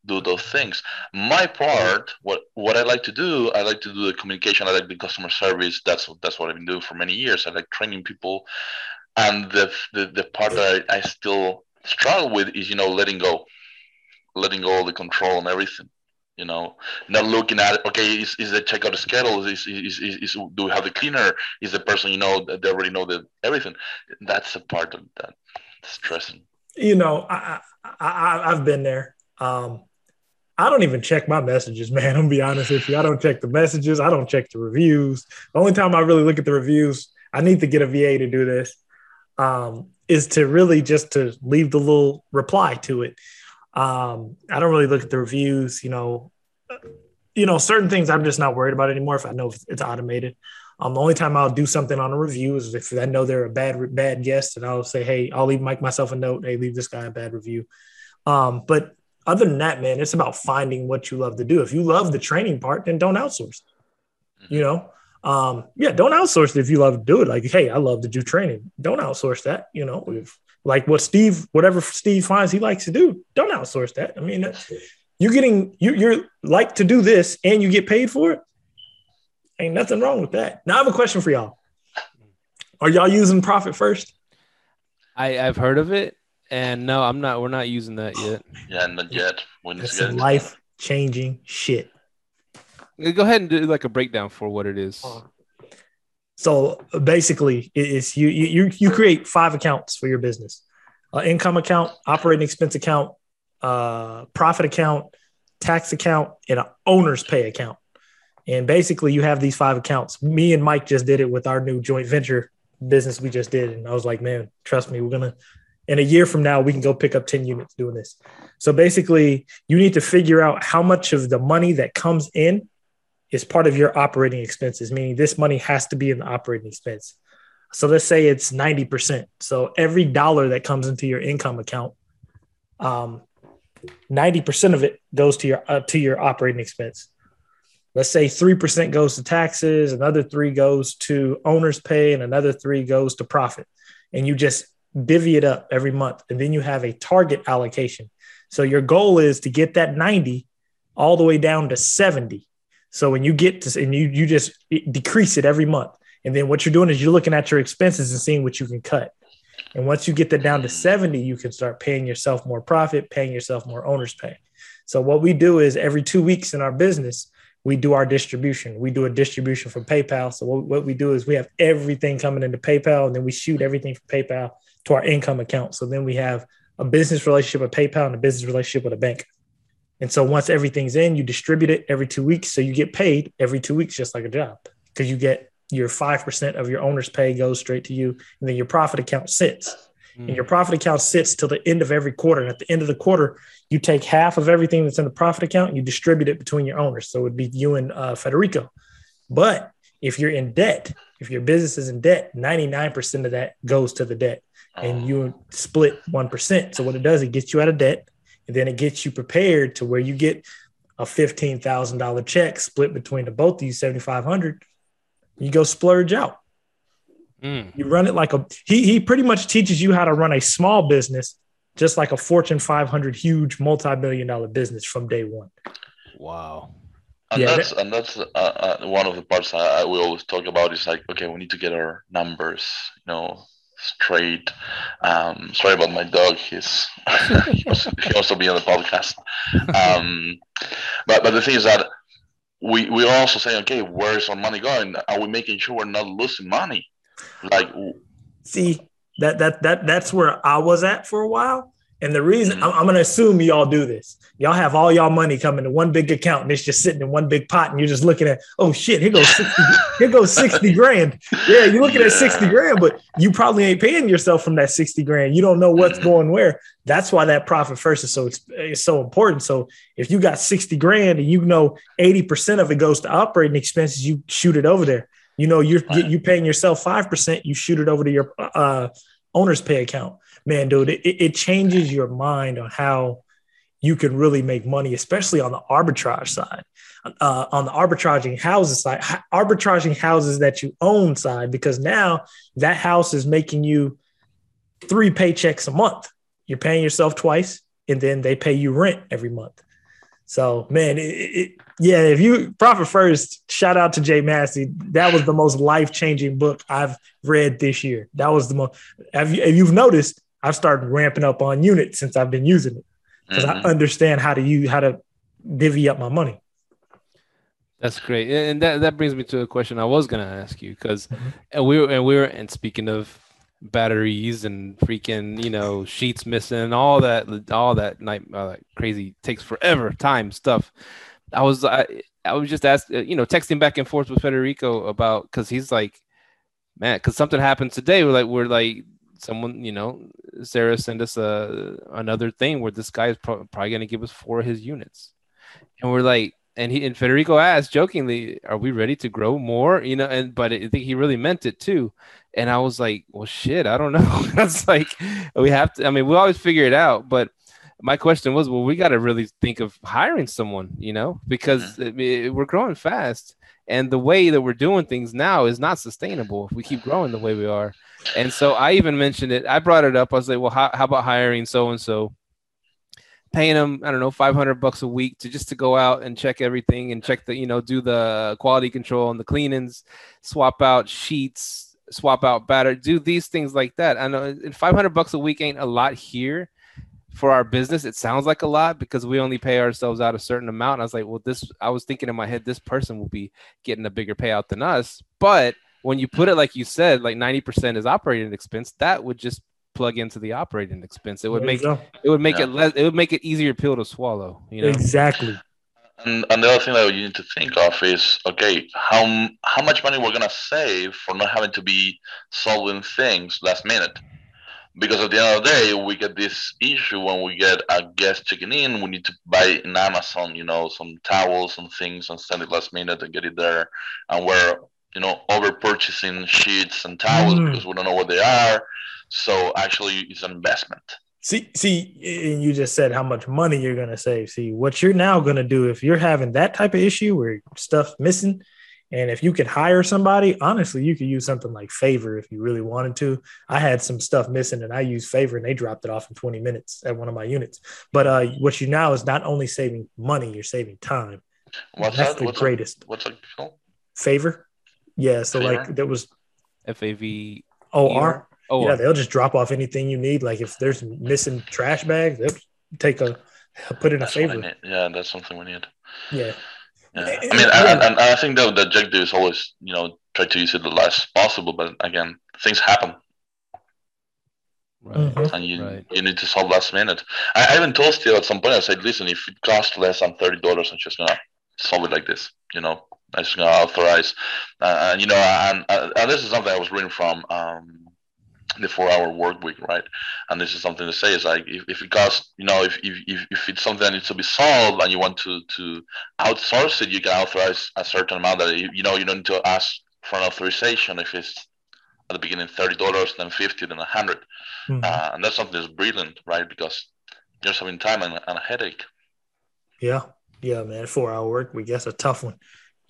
do those things. My part, what what I like to do, I like to do the communication. I like the customer service. That's that's what I've been doing for many years. I like training people, and the the, the part that I, I still struggle with is you know letting go letting go of the control and everything. You know, not looking at okay, is, is the checkout schedule? Is, is, is, is, do we have the cleaner? Is the person you know they already know the everything? That's a part of that stressing. You know, I, I, I I've been there. Um, I don't even check my messages, man. I'm gonna be honest with you. I don't check the messages. I don't check the reviews. The only time I really look at the reviews, I need to get a VA to do this, um, is to really just to leave the little reply to it. Um, I don't really look at the reviews. You know, you know, certain things I'm just not worried about anymore if I know it's automated. Um, the only time I'll do something on a review is if I know they're a bad bad guest, and I'll say, hey, I'll leave Mike myself a note. Hey, leave this guy a bad review. Um, but other than that, man, it's about finding what you love to do. If you love the training part, then don't outsource. You know, um, yeah, don't outsource it if you love to do it. Like, hey, I love to do training. Don't outsource that. You know, if like what Steve, whatever Steve finds he likes to do, don't outsource that. I mean, you're getting you you're like to do this and you get paid for it. Ain't nothing wrong with that. Now I have a question for y'all. Are y'all using profit first? I I've heard of it, and no, I'm not. We're not using that yet. Yeah, not yet. We need That's to some life changing shit. Go ahead and do like a breakdown for what it is. So basically, it's you you you create five accounts for your business: uh, income account, operating expense account, uh, profit account, tax account, and an owner's pay account. And basically, you have these five accounts. Me and Mike just did it with our new joint venture business we just did, and I was like, man, trust me, we're gonna. In a year from now, we can go pick up ten units doing this. So basically, you need to figure out how much of the money that comes in is part of your operating expenses, meaning this money has to be in the operating expense. So let's say it's 90%. So every dollar that comes into your income account, um, 90% of it goes to your uh, to your operating expense. Let's say 3% goes to taxes, another 3 goes to owner's pay and another 3 goes to profit. And you just divvy it up every month and then you have a target allocation. So your goal is to get that 90 all the way down to 70 so when you get to and you you just decrease it every month, and then what you're doing is you're looking at your expenses and seeing what you can cut. And once you get that down to 70, you can start paying yourself more profit, paying yourself more owner's pay. So what we do is every two weeks in our business, we do our distribution. We do a distribution from PayPal. So what, what we do is we have everything coming into PayPal, and then we shoot everything from PayPal to our income account. So then we have a business relationship with PayPal and a business relationship with a bank. And so once everything's in, you distribute it every two weeks. So you get paid every two weeks, just like a job, because you get your 5% of your owner's pay goes straight to you. And then your profit account sits. And your profit account sits till the end of every quarter. And at the end of the quarter, you take half of everything that's in the profit account and you distribute it between your owners. So it'd be you and uh, Federico. But if you're in debt, if your business is in debt, 99% of that goes to the debt and you split 1%. So what it does, it gets you out of debt and then it gets you prepared to where you get a $15,000 check split between the both of you, 7,500. You go splurge out. Mm. You run it like a, he, he pretty much teaches you how to run a small business, just like a Fortune 500 huge multi-million dollar business from day one. Wow. And Yeah, that's and that's uh, uh, one of the parts I, I we always talk about is like okay we need to get our numbers you know straight. Um, sorry about my dog. He's he, also, be on the podcast. Um, but but the thing is that we we also say, okay where's our money going? Are we making sure we're not losing money? Like See, that that that that's where I was at for a while. And the reason Mhm. I'm, I'm gonna assume y'all do this. Y'all have all y'all money coming to one big account and it's just sitting in one big pot, and you're just looking at, oh shit, here goes 60, here goes 60 grand. Yeah, you're looking at 60 grand, but you probably ain't paying yourself from that 60 grand. You don't know what's Mhm. going where. That's why that profit first is so is so important. So if you got 60 grand and you know 80% of it goes to operating expenses, you shoot it over there. You know, you're Right. you paying yourself 5%, you shoot it over to your uh owner's pay account. Man, dude, it, it changes your mind on how you can really make money, especially on the arbitrage side. Uh, on the arbitraging houses side, arbitraging houses that you own side, because now that house is making you three paychecks a month. You're paying yourself twice, and then they pay you rent every month. So, man, it, it, yeah, if you profit first, shout out to Jay Massey. That was the most life changing book I've read this year. That was the most. Have you, if you've noticed, I've started ramping up on units since I've been using it because Mhm. I understand how to use how to divvy up my money. That's great, and that that brings me to a question I was gonna ask you because, Mhm. we were and we were and speaking of batteries and freaking you know sheets missing and all that all that night uh, crazy takes forever time stuff. I was I I was just asked you know texting back and forth with Federico about because he's like, man, because something happened today. We're like we're like someone you know Sarah sent us a another thing where this guy is pro- probably gonna give us four of his units, and we're like and he and Federico asked jokingly, "Are we ready to grow more?" You know, and but I think he really meant it too. And I was like, "Well, shit, I don't know." That's like we have to. I mean, we always figure it out, but my question was, well, we got to really think of hiring someone, you know, because mm-hmm. I mean, we're growing fast, and the way that we're doing things now is not sustainable if we keep growing the way we are. And so I even mentioned it. I brought it up. I was like, "Well, how, how about hiring so and so?" paying them i don't know 500 bucks a week to just to go out and check everything and check the you know do the quality control and the cleanings swap out sheets swap out batter do these things like that i know and 500 bucks a week ain't a lot here for our business it sounds like a lot because we only pay ourselves out a certain amount and i was like well this i was thinking in my head this person will be getting a bigger payout than us but when you put it like you said like 90% is operating expense that would just plug into the operating expense it would There make it would make Yeah. it less it would make it easier pill to swallow you know exactly. And, and the other thing that you need to think of is okay, how how much money we're gonna save for not having to be solving things last minute. Because at the end of the day, we get this issue when we get a guest checking in. We need to buy in Amazon, you know, some towels and things and send it last minute and get it there. And we're, you know, over purchasing sheets and towels Mm. because we don't know what they are. So actually, it's an investment. See, see, and you just said how much money you're gonna save. See, what you're now gonna do if you're having that type of issue where stuff missing, and if you could hire somebody, honestly, you could use something like Favor if you really wanted to. I had some stuff missing, and I used Favor, and they dropped it off in 20 minutes at one of my units. But uh, what you now is not only saving money, you're saving time. What's That's that? the What's greatest. What's that called? Favor, yeah. So like Favor? there was f-a-v OR. oh Yeah, they'll just drop off anything you need. Like if there's missing trash bags, they'll take a put in a That's what I favor. Yeah, that's something we need. Yeah. Yeah. I mean, yeah. and, and I think that the objective is always, you know, try to use it the less possible. But again, things happen, right Mhm. and you Right. you need to solve last minute. I, I even told Steve at some point. I said, "Listen, if it costs less than thirty dollars, I'm just gonna solve it like this. You know, I'm just gonna authorize." Uh, and you know, and, uh, and this is something I was reading from um, the four-hour work week, right? And this is something to say is like, if, if it costs, you know, if, if if it's something that needs to be solved, and you want to to outsource it, you can authorize a certain amount that you, you know you don't need to ask for an authorization if it's at the beginning thirty dollars, then fifty, then a hundred, Mhm. uh, and that's something that's brilliant, right? Because you're saving time and, and a headache. Yeah. Yeah, man. Four hour work week. That's a tough one.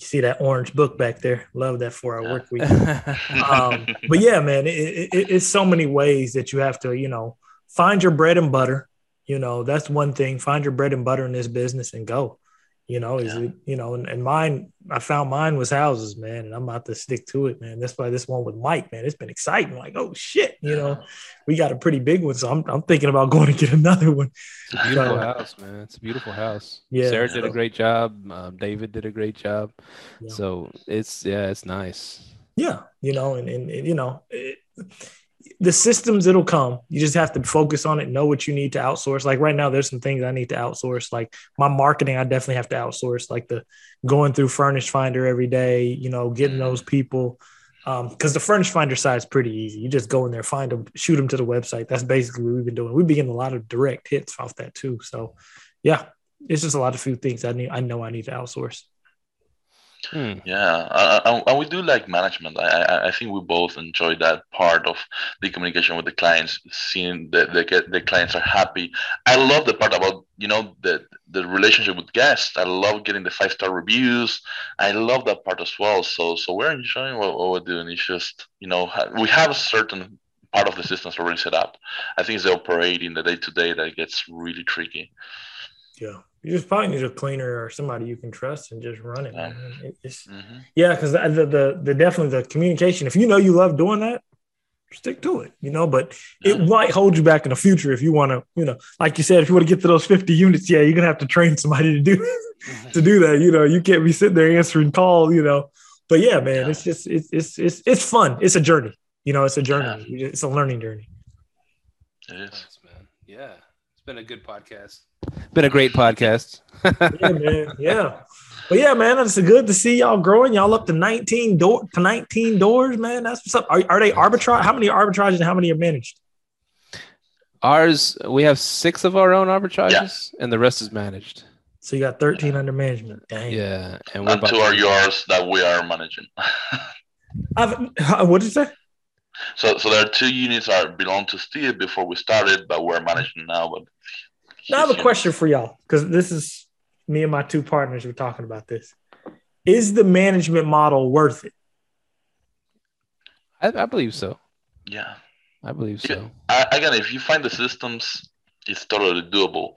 You see that orange book back there. Love that four hour Yeah. work week. um, but yeah, man, it, it, it- it's so many ways that you have to, you know, find your bread and butter. You know, that's one thing. Find your bread and butter in this business and go. You know, is Yeah. it, you know, and, and mine, I found mine was houses, man, and I'm about to stick to it, man. That's why this one with Mike, man, it's been exciting. Like, oh shit, you know, we got a pretty big one, so I'm, I'm thinking about going to get another one. It's a beautiful So- house, man. It's a beautiful house. Yeah. Sarah did a great job. Um, David did a great job. Yeah. So it's yeah, it's nice. Yeah, you know, and, and, and, you know, it, the systems it'll come. You just have to focus on it, know what you need to outsource. Like right now, there's some things I need to outsource. Like my marketing, I definitely have to outsource. Like the going through Furnish Finder every day, you know, getting Mm. those people. Because the Furnish Finder side is pretty easy. You just go in there, find them, shoot them to the website. That's basically what we've been doing. We've been getting a lot of direct hits off that too. So, yeah, it's just a lot of few things I need. I know I need to outsource. Hmm. Yeah, uh, and, and we do like management. I, I I think we both enjoy that part of the communication with the clients, seeing that the get the clients are happy. I love the part about you know the the relationship with guests. I love getting the five star reviews. I love that part as well. So so we're enjoying what, what we're doing. It's just you know we have a certain part of the systems already set up. I think it's the operating the day to day that gets really tricky. Yeah, you just probably need a cleaner or somebody you can trust and just run it. Yeah. man. Mm-hmm. It- it's hmm yeah, because the, the the the definitely the communication. If you know you love doing that, stick to it. You know, but it Yeah. might hold you back in the future if you want to. You know, like you said, if you want to get to those fifty units, yeah, you're gonna have to train somebody to do mm-hmm. to do that. You know, you can't be sitting there answering calls. You know, but yeah, man, Yeah. it's just it's it's it's it's fun. It's a journey. You know, it's a journey. Yeah. It's a learning journey. It is. Thanks, man. Yeah, it's been a good podcast. Been a great podcast. yeah, man. Yeah. But yeah, man, it's good to see y'all growing. Y'all up to 19 door to 19 doors, man. That's what's up. Are, are they arbitrage? How many arbitrages and how many are managed? Ours, we have six of our own arbitrages, and the rest is managed. So you got 13 under management. Dang. Yeah, and we're And two are yours that we are managing. I've, uh, what did you say? So, so there are two units that belong to Steve before we started, but we're managing now. But Now I have a question for y'all because this is me and my two partners were talking about this. Is the management model worth it? I, I believe so. Yeah. I believe Yeah. so. I, again, if you find the systems, it's totally doable.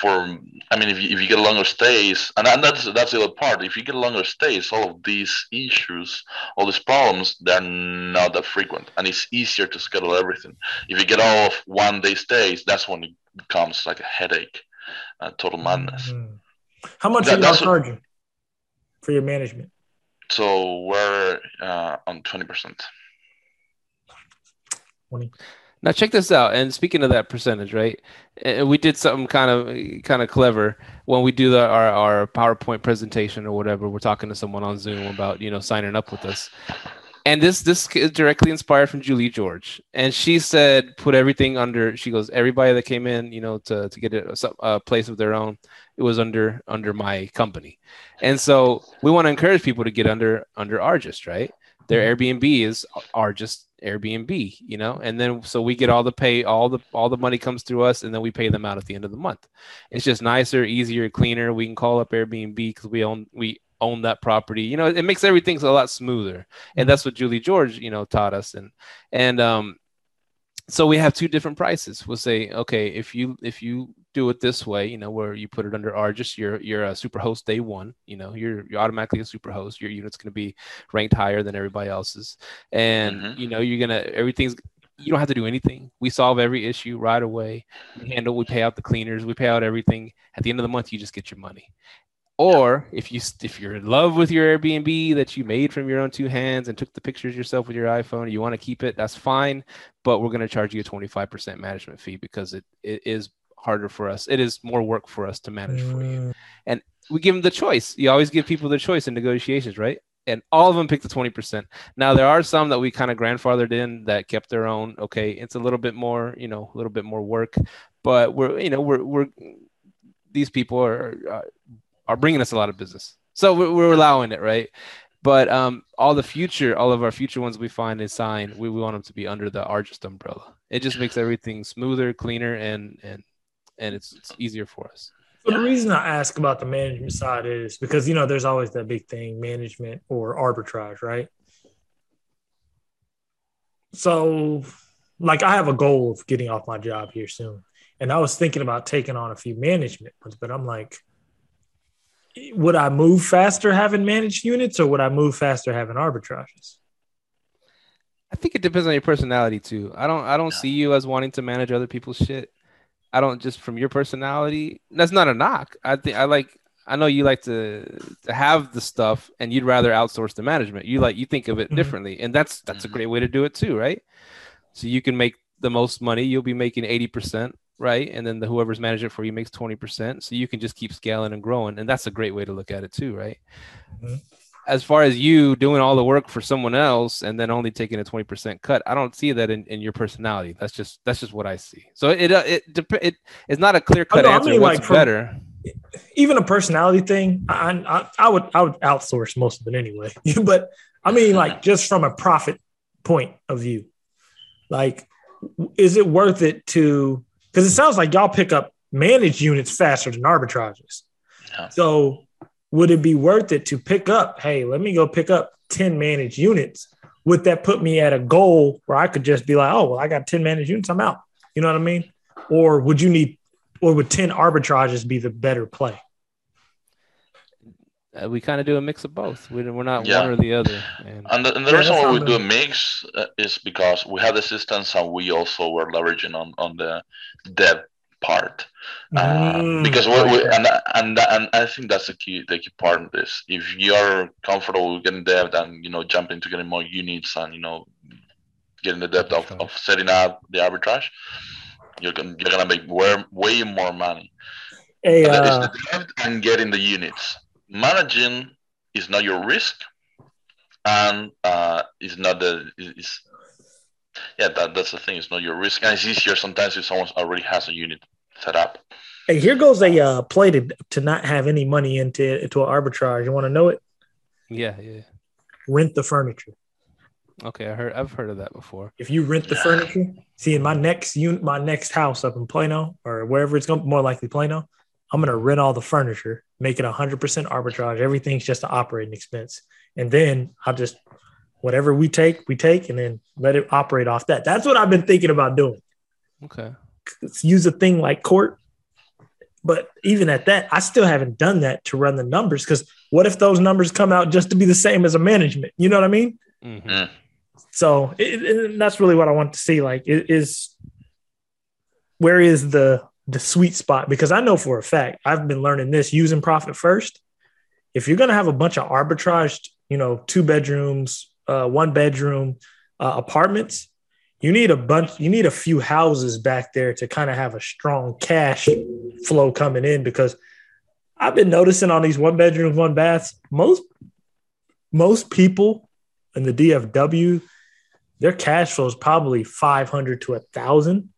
For I mean, if you, if you get longer stays, and, and that's that's the other part. If you get longer stays, all of these issues, all these problems, they're not that frequent, and it's easier to schedule everything. If you get all of one day stays, that's when it becomes like a headache, uh, total madness. Mhm. How much That- are y'all what- charging for your management? So we're uh, on twenty percent. 20. Now check this out. And speaking of that percentage, right? uh, We did something kind of kind of clever when we do the, our our PowerPoint presentation or whatever. We're talking to someone on Zoom about you know signing up with us. And this this is directly inspired from Julie George, and she said put everything under. She goes everybody that came in, you know, to to get a, a place of their own, it was under under my company, and so we want to encourage people to get under under Argist, right? Their mm-hmm. Airbnb is Argist Airbnb, you know, and then so we get all the pay, all the all the money comes through us, and then we pay them out at the end of the month. It's just nicer, easier, cleaner. We can call up Airbnb because we own we own that property. You know, it makes everything a lot smoother, and that's what Julie George, you know, taught us. And and um, so we have two different prices. We'll say, okay, if you if you do it this way, you know, where you put it under Argist, you're you're a super host day one. You know, you're you're automatically a super host. Your unit's going to be ranked higher than everybody else's, and Mhm. you know, you're gonna everything's. You don't have to do anything. We solve every issue right away. We handle. We pay out the cleaners. We pay out everything. At the end of the month, you just get your money. Or if you if you're in love with your Airbnb that you made from your own two hands and took the pictures yourself with your iPhone, you want to keep it, that's fine. But we're going to charge you a 25% management fee because it, it is harder for us. It is more work for us to manage for you. And We give them the choice. You always give people the choice in negotiations, right? And all of them picked the 20%. Now there are some that we kind of grandfathered in that kept their own. Okay, it's a little bit more, you know, a little bit more work, but we're, you know, we're, we're, these people are, uh, are bringing us a lot of business. So we're, we're allowing it, right? But um, all the future, all of our future ones we find and sign, we, we want them to be under the Argist umbrella. It just makes everything smoother, cleaner, and and and it's, it's easier for us. So the reason I ask about the management side is because you know there's always that big thing, management or arbitrage, right? So, like, I have a goal of getting off my job here soon, and I was thinking about taking on a few management ones, but I'm like, would I move faster having managed units, or would I move faster having arbitrages? I think it depends on your personality too. I don't I don't Yeah. see you as wanting to manage other people's shit. I don't just from your personality. That's not a knock. I think I like I know you like to to have the stuff and you'd rather outsource the management. You like you think of it Mhm. differently. And that's that's a Mhm. great way to do it too, right? So you can make the most money. You'll be making 80%, right? And then the whoever's managing it for you makes 20%. So you can just keep scaling and growing. And that's a great way to look at it too, right? Mhm. As far as you doing all the work for someone else and then only taking a 20% cut, I don't see that in, in your personality. That's just that's just what I see. So it uh, it dep- it it's not a clear cut no, I answer mean, what's like, from- better. even a personality thing, I, I I would I would outsource most of it anyway. but I mean, like just from a profit point of view, like is it worth it to? Because it sounds like y'all pick up managed units faster than arbitrages. Yeah. So would it be worth it to pick up? Hey, let me go pick up ten managed units. Would that put me at a goal where I could just be like, oh well, I got ten managed units, I'm out. You know what I mean? Or would you need? Or would ten arbitrages be the better play? Uh, we kind of do a mix of both. We, we're not Yeah. one or the other. And And the, and the Yeah, reason why we the- do a mix uh, is because we have the systems and we also were leveraging on, on the dev part. Uh, Mm, because we, we, and, and and I think that's the key the key part of this. If you're comfortable with getting debt and you know jumping to getting more units and you know getting the depth of, of setting up the arbitrage, you're gonna you're gonna make way, way more money. Hey, uh, it's the debt and getting the units. Managing is not your risk, and uh, is not the is yeah that that's the thing. It's not your risk, and it's easier sometimes if someone already has a unit set up. hey, here goes a uh, play to, to not have any money into into an arbitrage. You want to know it? yeah, yeah. Rent the furniture. Okay, I heard. I've heard of that before. If you rent the furniture, see in my next unit, my next house up in Plano or wherever it's going, more likely Plano, I'm gonna rent all the furniture, make it 100% arbitrage. Everything's just an operating expense, and then I'll just whatever we take, we take, and then let it operate off that. That's what I've been thinking about doing. Okay. Let's use a thing like CORT. But even at that, I still haven't done that to run the numbers because what if those numbers come out just to be the same as a management? You know what I mean? hmm So it, it- that's really what I want to see. Like, i- is where is the the sweet spot? Because I know for a fact I've been learning this using profit first. If you're gonna have a bunch of arbitraged, you know, two bedrooms, uh, one bedroom uh, apartments, you need a bunch. You need a few houses back there to kind of have a strong cash flow coming in. Because I've been noticing on these one bedrooms, one baths, most most people in the DFW, their cash flow is probably 500 to a thousand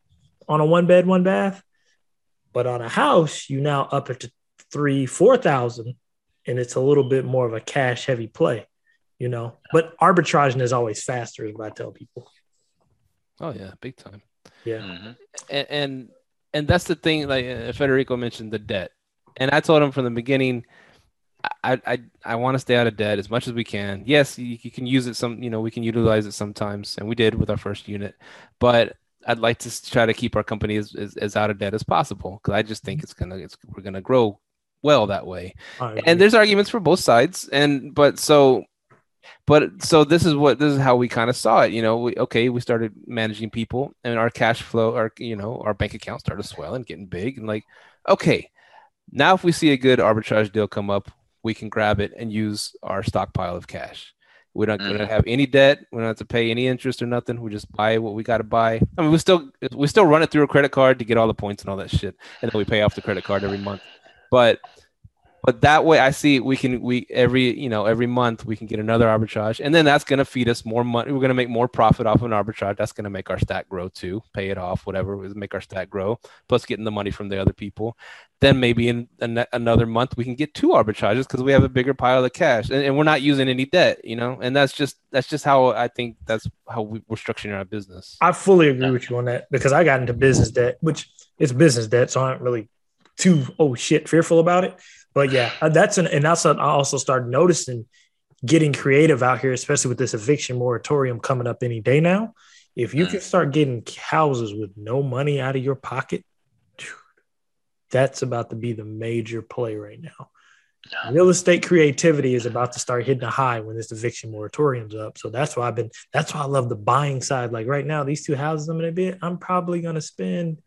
on a one bed, one bath. But on a house, you now up it to three, 4,000, and it's a little bit more of a cash heavy play, you know. But arbitraging is always faster, is what I tell people. Oh yeah, big time. Yeah. Mhm. and and, and that's the thing. Like uh, Federico mentioned the debt, and I told him from the beginning, I I I want to stay out of debt as much as we can. Yes, you, you can use it some. You know, we can utilize it sometimes, and we did with our first unit, but. I'd like to try to keep our company as, as, as out of debt as possible because I just think it's gonna it's we're gonna grow well that way. And there's arguments for both sides and but so but so this is what this is how we kind of saw it you know we, okay we started managing people and our cash flow our you know our bank account started swelling getting big and like okay now if we see a good arbitrage deal come up we can grab it and use our stockpile of cash we don't, we don't have any debt. We don't have to pay any interest or nothing. We just buy what we got to buy. I mean we still we still run it through a credit card to get all the points and all that shit. And then we pay off the credit card every month. But but that way i see we can we every you know every month we can get another arbitrage. And then that's going to feed us more money. We're going to make more profit off of an arbitrage. That's going to make our stat grow too. Pay it off whatever make our stat grow plus getting the money from the other people. Then maybe in an- another month we can get two arbitrages because we have a bigger pile of cash. And, and we're not using any debt you know? And that's just that's just how i think that's how we, we're structuring our business. I fully agree with you on that because I got into business debt, which it's business debt, so I'm not really too oh shit fearful about it. But yeah, uh, that's an and that's what I also started noticing getting creative out here, especially with this eviction moratorium coming up any day now. If you Mm. can start getting houses with no money out of your pocket, that's about to be the major play right now. Real estate creativity is about to start hitting a high when this eviction moratorium's up. So that's why I've been. That's why I love the buying side. Like right now, these two houses I'm gonna bid, I'm probably gonna spend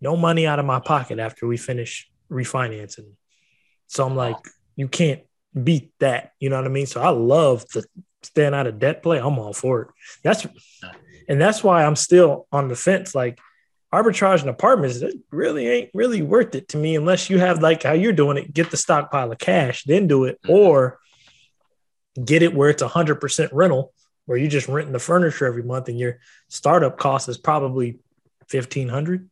no money out of my pocket after we finish refinancing. So I'm like, you can't beat that. You know what I mean? So I love the staying out of debt play. I'm all for it. That's and that's why I'm still on the fence. Like arbitrage and apartments, it really ain't really worth it to me unless you have like how you're doing it, get the stockpile of cash, then do it, Mhm. or get it where it's hundred percent rental, where you're just renting the furniture every month and your startup cost is probably fifteen hundred.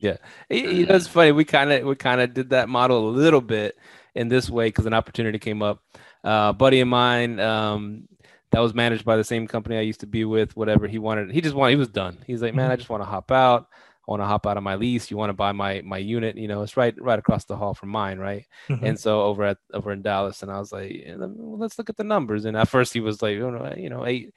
It- it- That's funny. We kind of we kind of did that model a little bit in this way because an opportunity came up. Uh, buddy of mine um, that was managed by the same company I used to be with. Whatever he wanted, he just wanted. He was done. He's like, man, I just want to hop out. I want to hop out of my lease. You want to buy my my unit? You know, it's right right across the hall from mine, right? And so over at over in Dallas, and I was like, well, let's look at the numbers. And at first he was like, oh, no, you know, eight.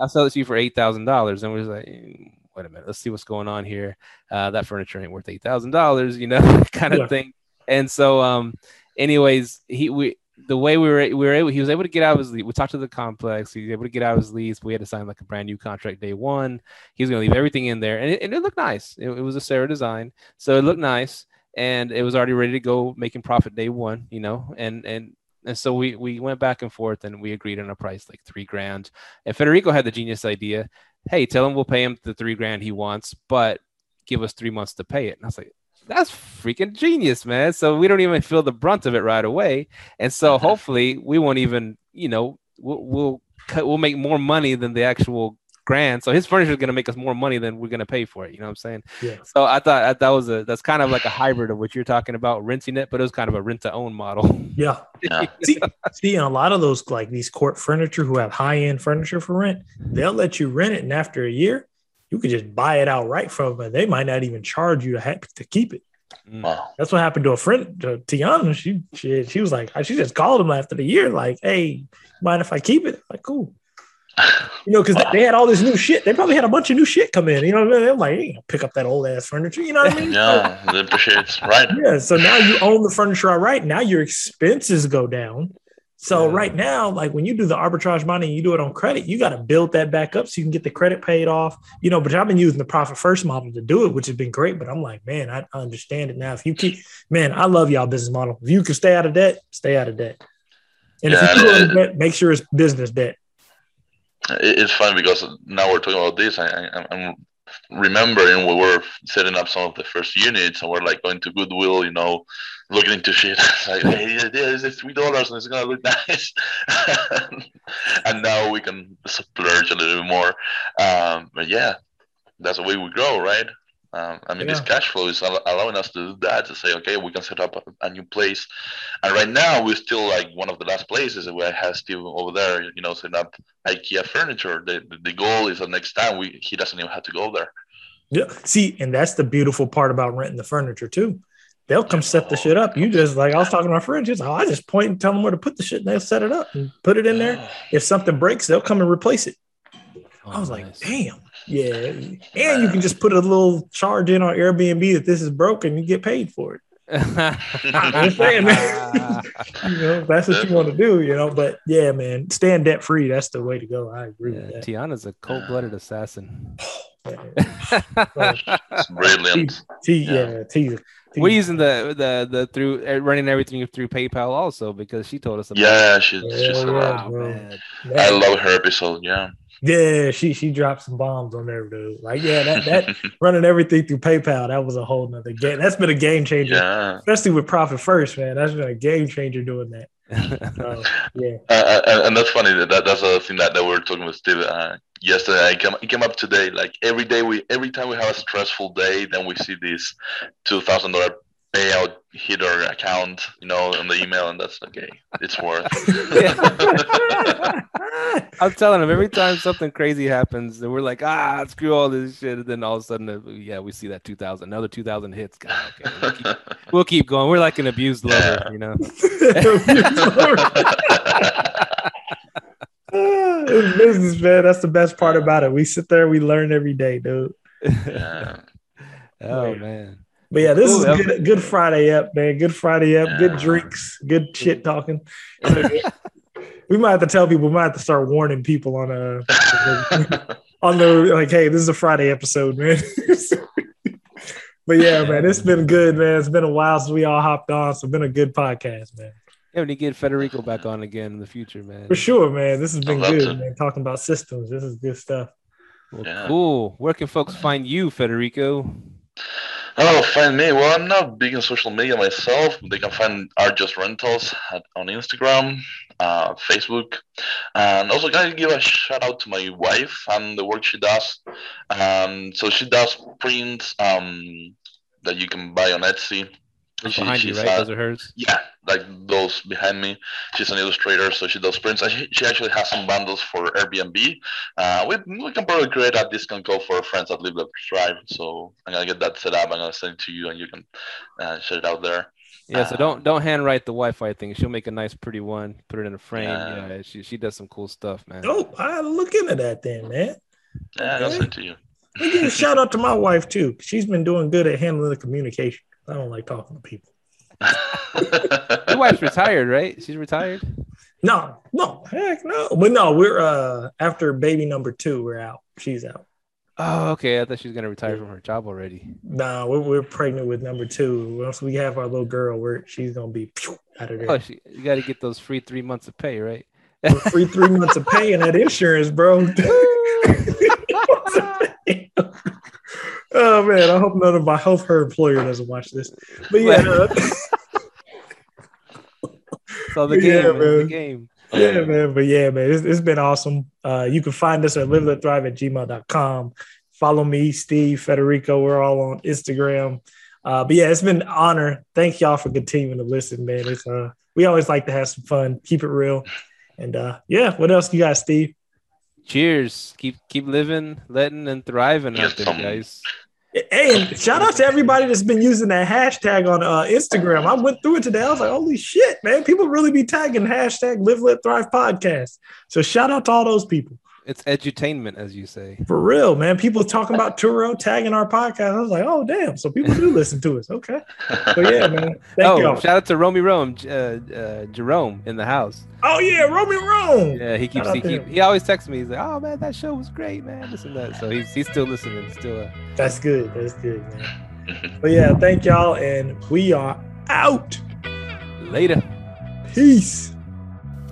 I'll sell it to you for eight thousand dollars. And we was like, "Mm, wait a minute, let's see what's going on here. Uh, that furniture ain't worth eight thousand dollars, you know, kind of Yeah. thing. And so, um, anyways, he we the way we were we were able he was able to get out of his lease. We talked to the complex. He was able to get out of his lease. We had to sign like a brand new contract day one. He was going to leave everything in there, and it, and it looked nice. It, it was a Sarah design, so it looked nice, and it was already ready to go, making profit day one. You know, and and and so we we went back and forth, and we agreed on a price like three grand. And Federico had the genius idea. Hey, tell him we'll pay him the three grand he wants, but give us three months to pay it. And I was like, that's freaking genius, man. So we don't even feel the brunt of it right away. And so hopefully we won't even, you know, we'll we'll cut, we'll make more money than the actual grand. So his furniture is going to make us more money than we're going to pay for it. You know what I'm saying? Yeah. So I thought that, that was a that's kind of like a hybrid of what you're talking about renting it, but it was kind of a rent to own model. Yeah. Yeah. See, see, and a lot of those like these CORT furniture who have high end furniture for rent, they'll let you rent it, and after a year, you could just buy it outright from them. and They might not even charge you to have to keep it. Mm. Wow. That's what happened to a friend, to Tiana. She, she she was like, she just called him after the year, like, "Hey, mind if I keep it?" Like, cool. You know, because they, they had all this new shit. They probably had a bunch of new shit come in. You know what I mean? I'm like, hey, pick up that old ass furniture. You know what I mean? Yeah, it appreciates. Right. Yeah. So now you own the furniture outright. Now your expenses go down. So Yeah. right now, like when you do the arbitrage money, you do it on credit. You got to build that back up so you can get the credit paid off. You know, but I've been using the profit first model to do it, which has been great. But I'm like, man, I understand it now. If you keep, man, I love y'all business model. If you can stay out of debt, stay out of debt. And Yeah, if you go into debt, make sure it's business debt. It's funny because now we're talking about this. I, I, I'm remembering we were setting up some of the first units and we're like going to Goodwill, you know, looking into shit. like, hey, this is three dollars and it's gonna look nice. and now we can splurge a little bit more. Um, but yeah, that's the way we grow, right? Um, I mean, this cash flow is allowing us to do that to say, okay, we can set up a, a new place. And right now, we're still like one of the last places where I have Steve over there, you know, setting up IKEA furniture. The, the goal is that next time we he doesn't even have to go there. Yeah. See, and that's the beautiful part about renting the furniture too. They'll come set the shit up. You just like I was talking to my friend, just oh, I just point and tell them where to put the shit, and they'll set it up and put it in there. If something breaks, they'll come and replace it. I was like, damn, yeah. And you can just put a little charge in on Airbnb that this is broken, you get paid for it. I'm saying, man. You know, that's what you want to do, you know. But yeah, man, staying debt free, that's the way to go. I agree Yeah, with that. Tiana's a cold-blooded assassin. It's brilliant. T, Yeah. yeah, T, T. We're using the the the through uh, running everything through PayPal also because she told us about. Yeah, she, she's Yeah, a yeah. lot. Wow, bro. man. I love her episode. Yeah. Yeah, she she dropped some bombs on there, dude. Like, yeah, that that running everything through PayPal, that was a whole nother game. That's been a game changer, yeah. especially with Profit First, man. That's been a game changer doing that. So, yeah, Uh, and, and that's funny. That that's the thing that, that we were talking with Steve uh, yesterday. I came, it came up today. Like every day, we every time we have a stressful day, then we see this two thousand dollar payout hit our account, you know, on the email, and that's okay. It's worth. I'm telling him every time something crazy happens, and we're like, ah, screw all this shit, and then all of a sudden, yeah, we see that 2,000, another 2,000 hits. God, okay, we'll keep, we'll keep going. We're like an abused lover, Yeah. you know. it's business, man. That's the best part about it. We sit there, we learn every day, dude. yeah. oh Yeah. man, But yeah, this Cool, is good. Good Friday up, man. Good Friday up. Good drinks. Good shit talking. we might have to tell people. We might have to start warning people on uh, a on the like, hey, this is a Friday episode, man. but yeah, man, it's been good, man. It's been a while since we all hopped on. So it's been a good podcast, man. yeah, we need to get Federico back on again in the future, man. For sure, man. This has been good, to. man. Talking about systems. This is good stuff. Well, yeah. Cool. Where can folks find you, Federico? Oh, find me. Well, I'm not big on social media myself. They can find Art Just Rentals at, on Instagram, uh, Facebook, and also can I give a shout out to my wife and the work she does. Um, so she does prints um, that you can buy on Etsy. She, behind you, right? those are hers. Yeah, like those behind me. She's an illustrator, so she does prints. She, she actually has some bundles for Airbnb. Uh, we, we can probably create a discount code for friends that live Let Thrive. So I'm gonna get that set up. I'm gonna send it to you, and you can uh, share it out there. Yeah, so don't don't handwrite the Wi-Fi thing. She'll make a nice, pretty one. Put it in a frame. Yeah, yeah she she does some cool stuff, man. Oh, I look into that then, man. Yeah, I'll send to you. give a shout out to my wife too. She's been doing good at handling the communication. I don't like talking to people. Your wife's retired, right? She's retired. No, no, heck no. But no, we're uh after baby number two, we're out. She's out. Oh, okay. I thought she was gonna retire from her job already. No, nah, we're, we're pregnant with number two. Once we have our little girl, we're she's gonna be out of there. Oh, she, you got to get those free three months of pay, right? free three months of pay and that insurance, bro. oh man, I hope none of my health her employer doesn't watch this. But yeah. so the game, yeah, man. the game. Yeah, man. But yeah, man, it's, it's been awesome. Uh, you can find us at live let thrive at gmail.com. Follow me, Steve, Federico. We're all on Instagram. Uh, but yeah, it's been an honor. Thank y'all for continuing to listen, man. It's uh we always like to have some fun, keep it real. And uh yeah, what else you got, Steve? Cheers. Keep keep living, letting, and thriving out there, guys. Hey, and shout out to everybody that's been using that hashtag on uh, Instagram. I went through it today. I was like, holy shit, man. People really be tagging hashtag Live Let Thrive podcast. So shout out to all those people. It's edutainment, as you say. For real, man. People talking about Turo tagging our podcast. I was like, oh damn. So people do listen to us. Okay. So yeah, man. Thank oh, y'all. shout out to Romy Rome, uh, uh, Jerome in the house. Oh yeah, Romy Rome. Yeah, he keeps he, keep, he always texts me. He's like, oh man, that show was great, man. This and that. So he's he's still listening. Still. Uh... That's good. That's good, man. but yeah, thank y'all, and we are out. Later. Peace.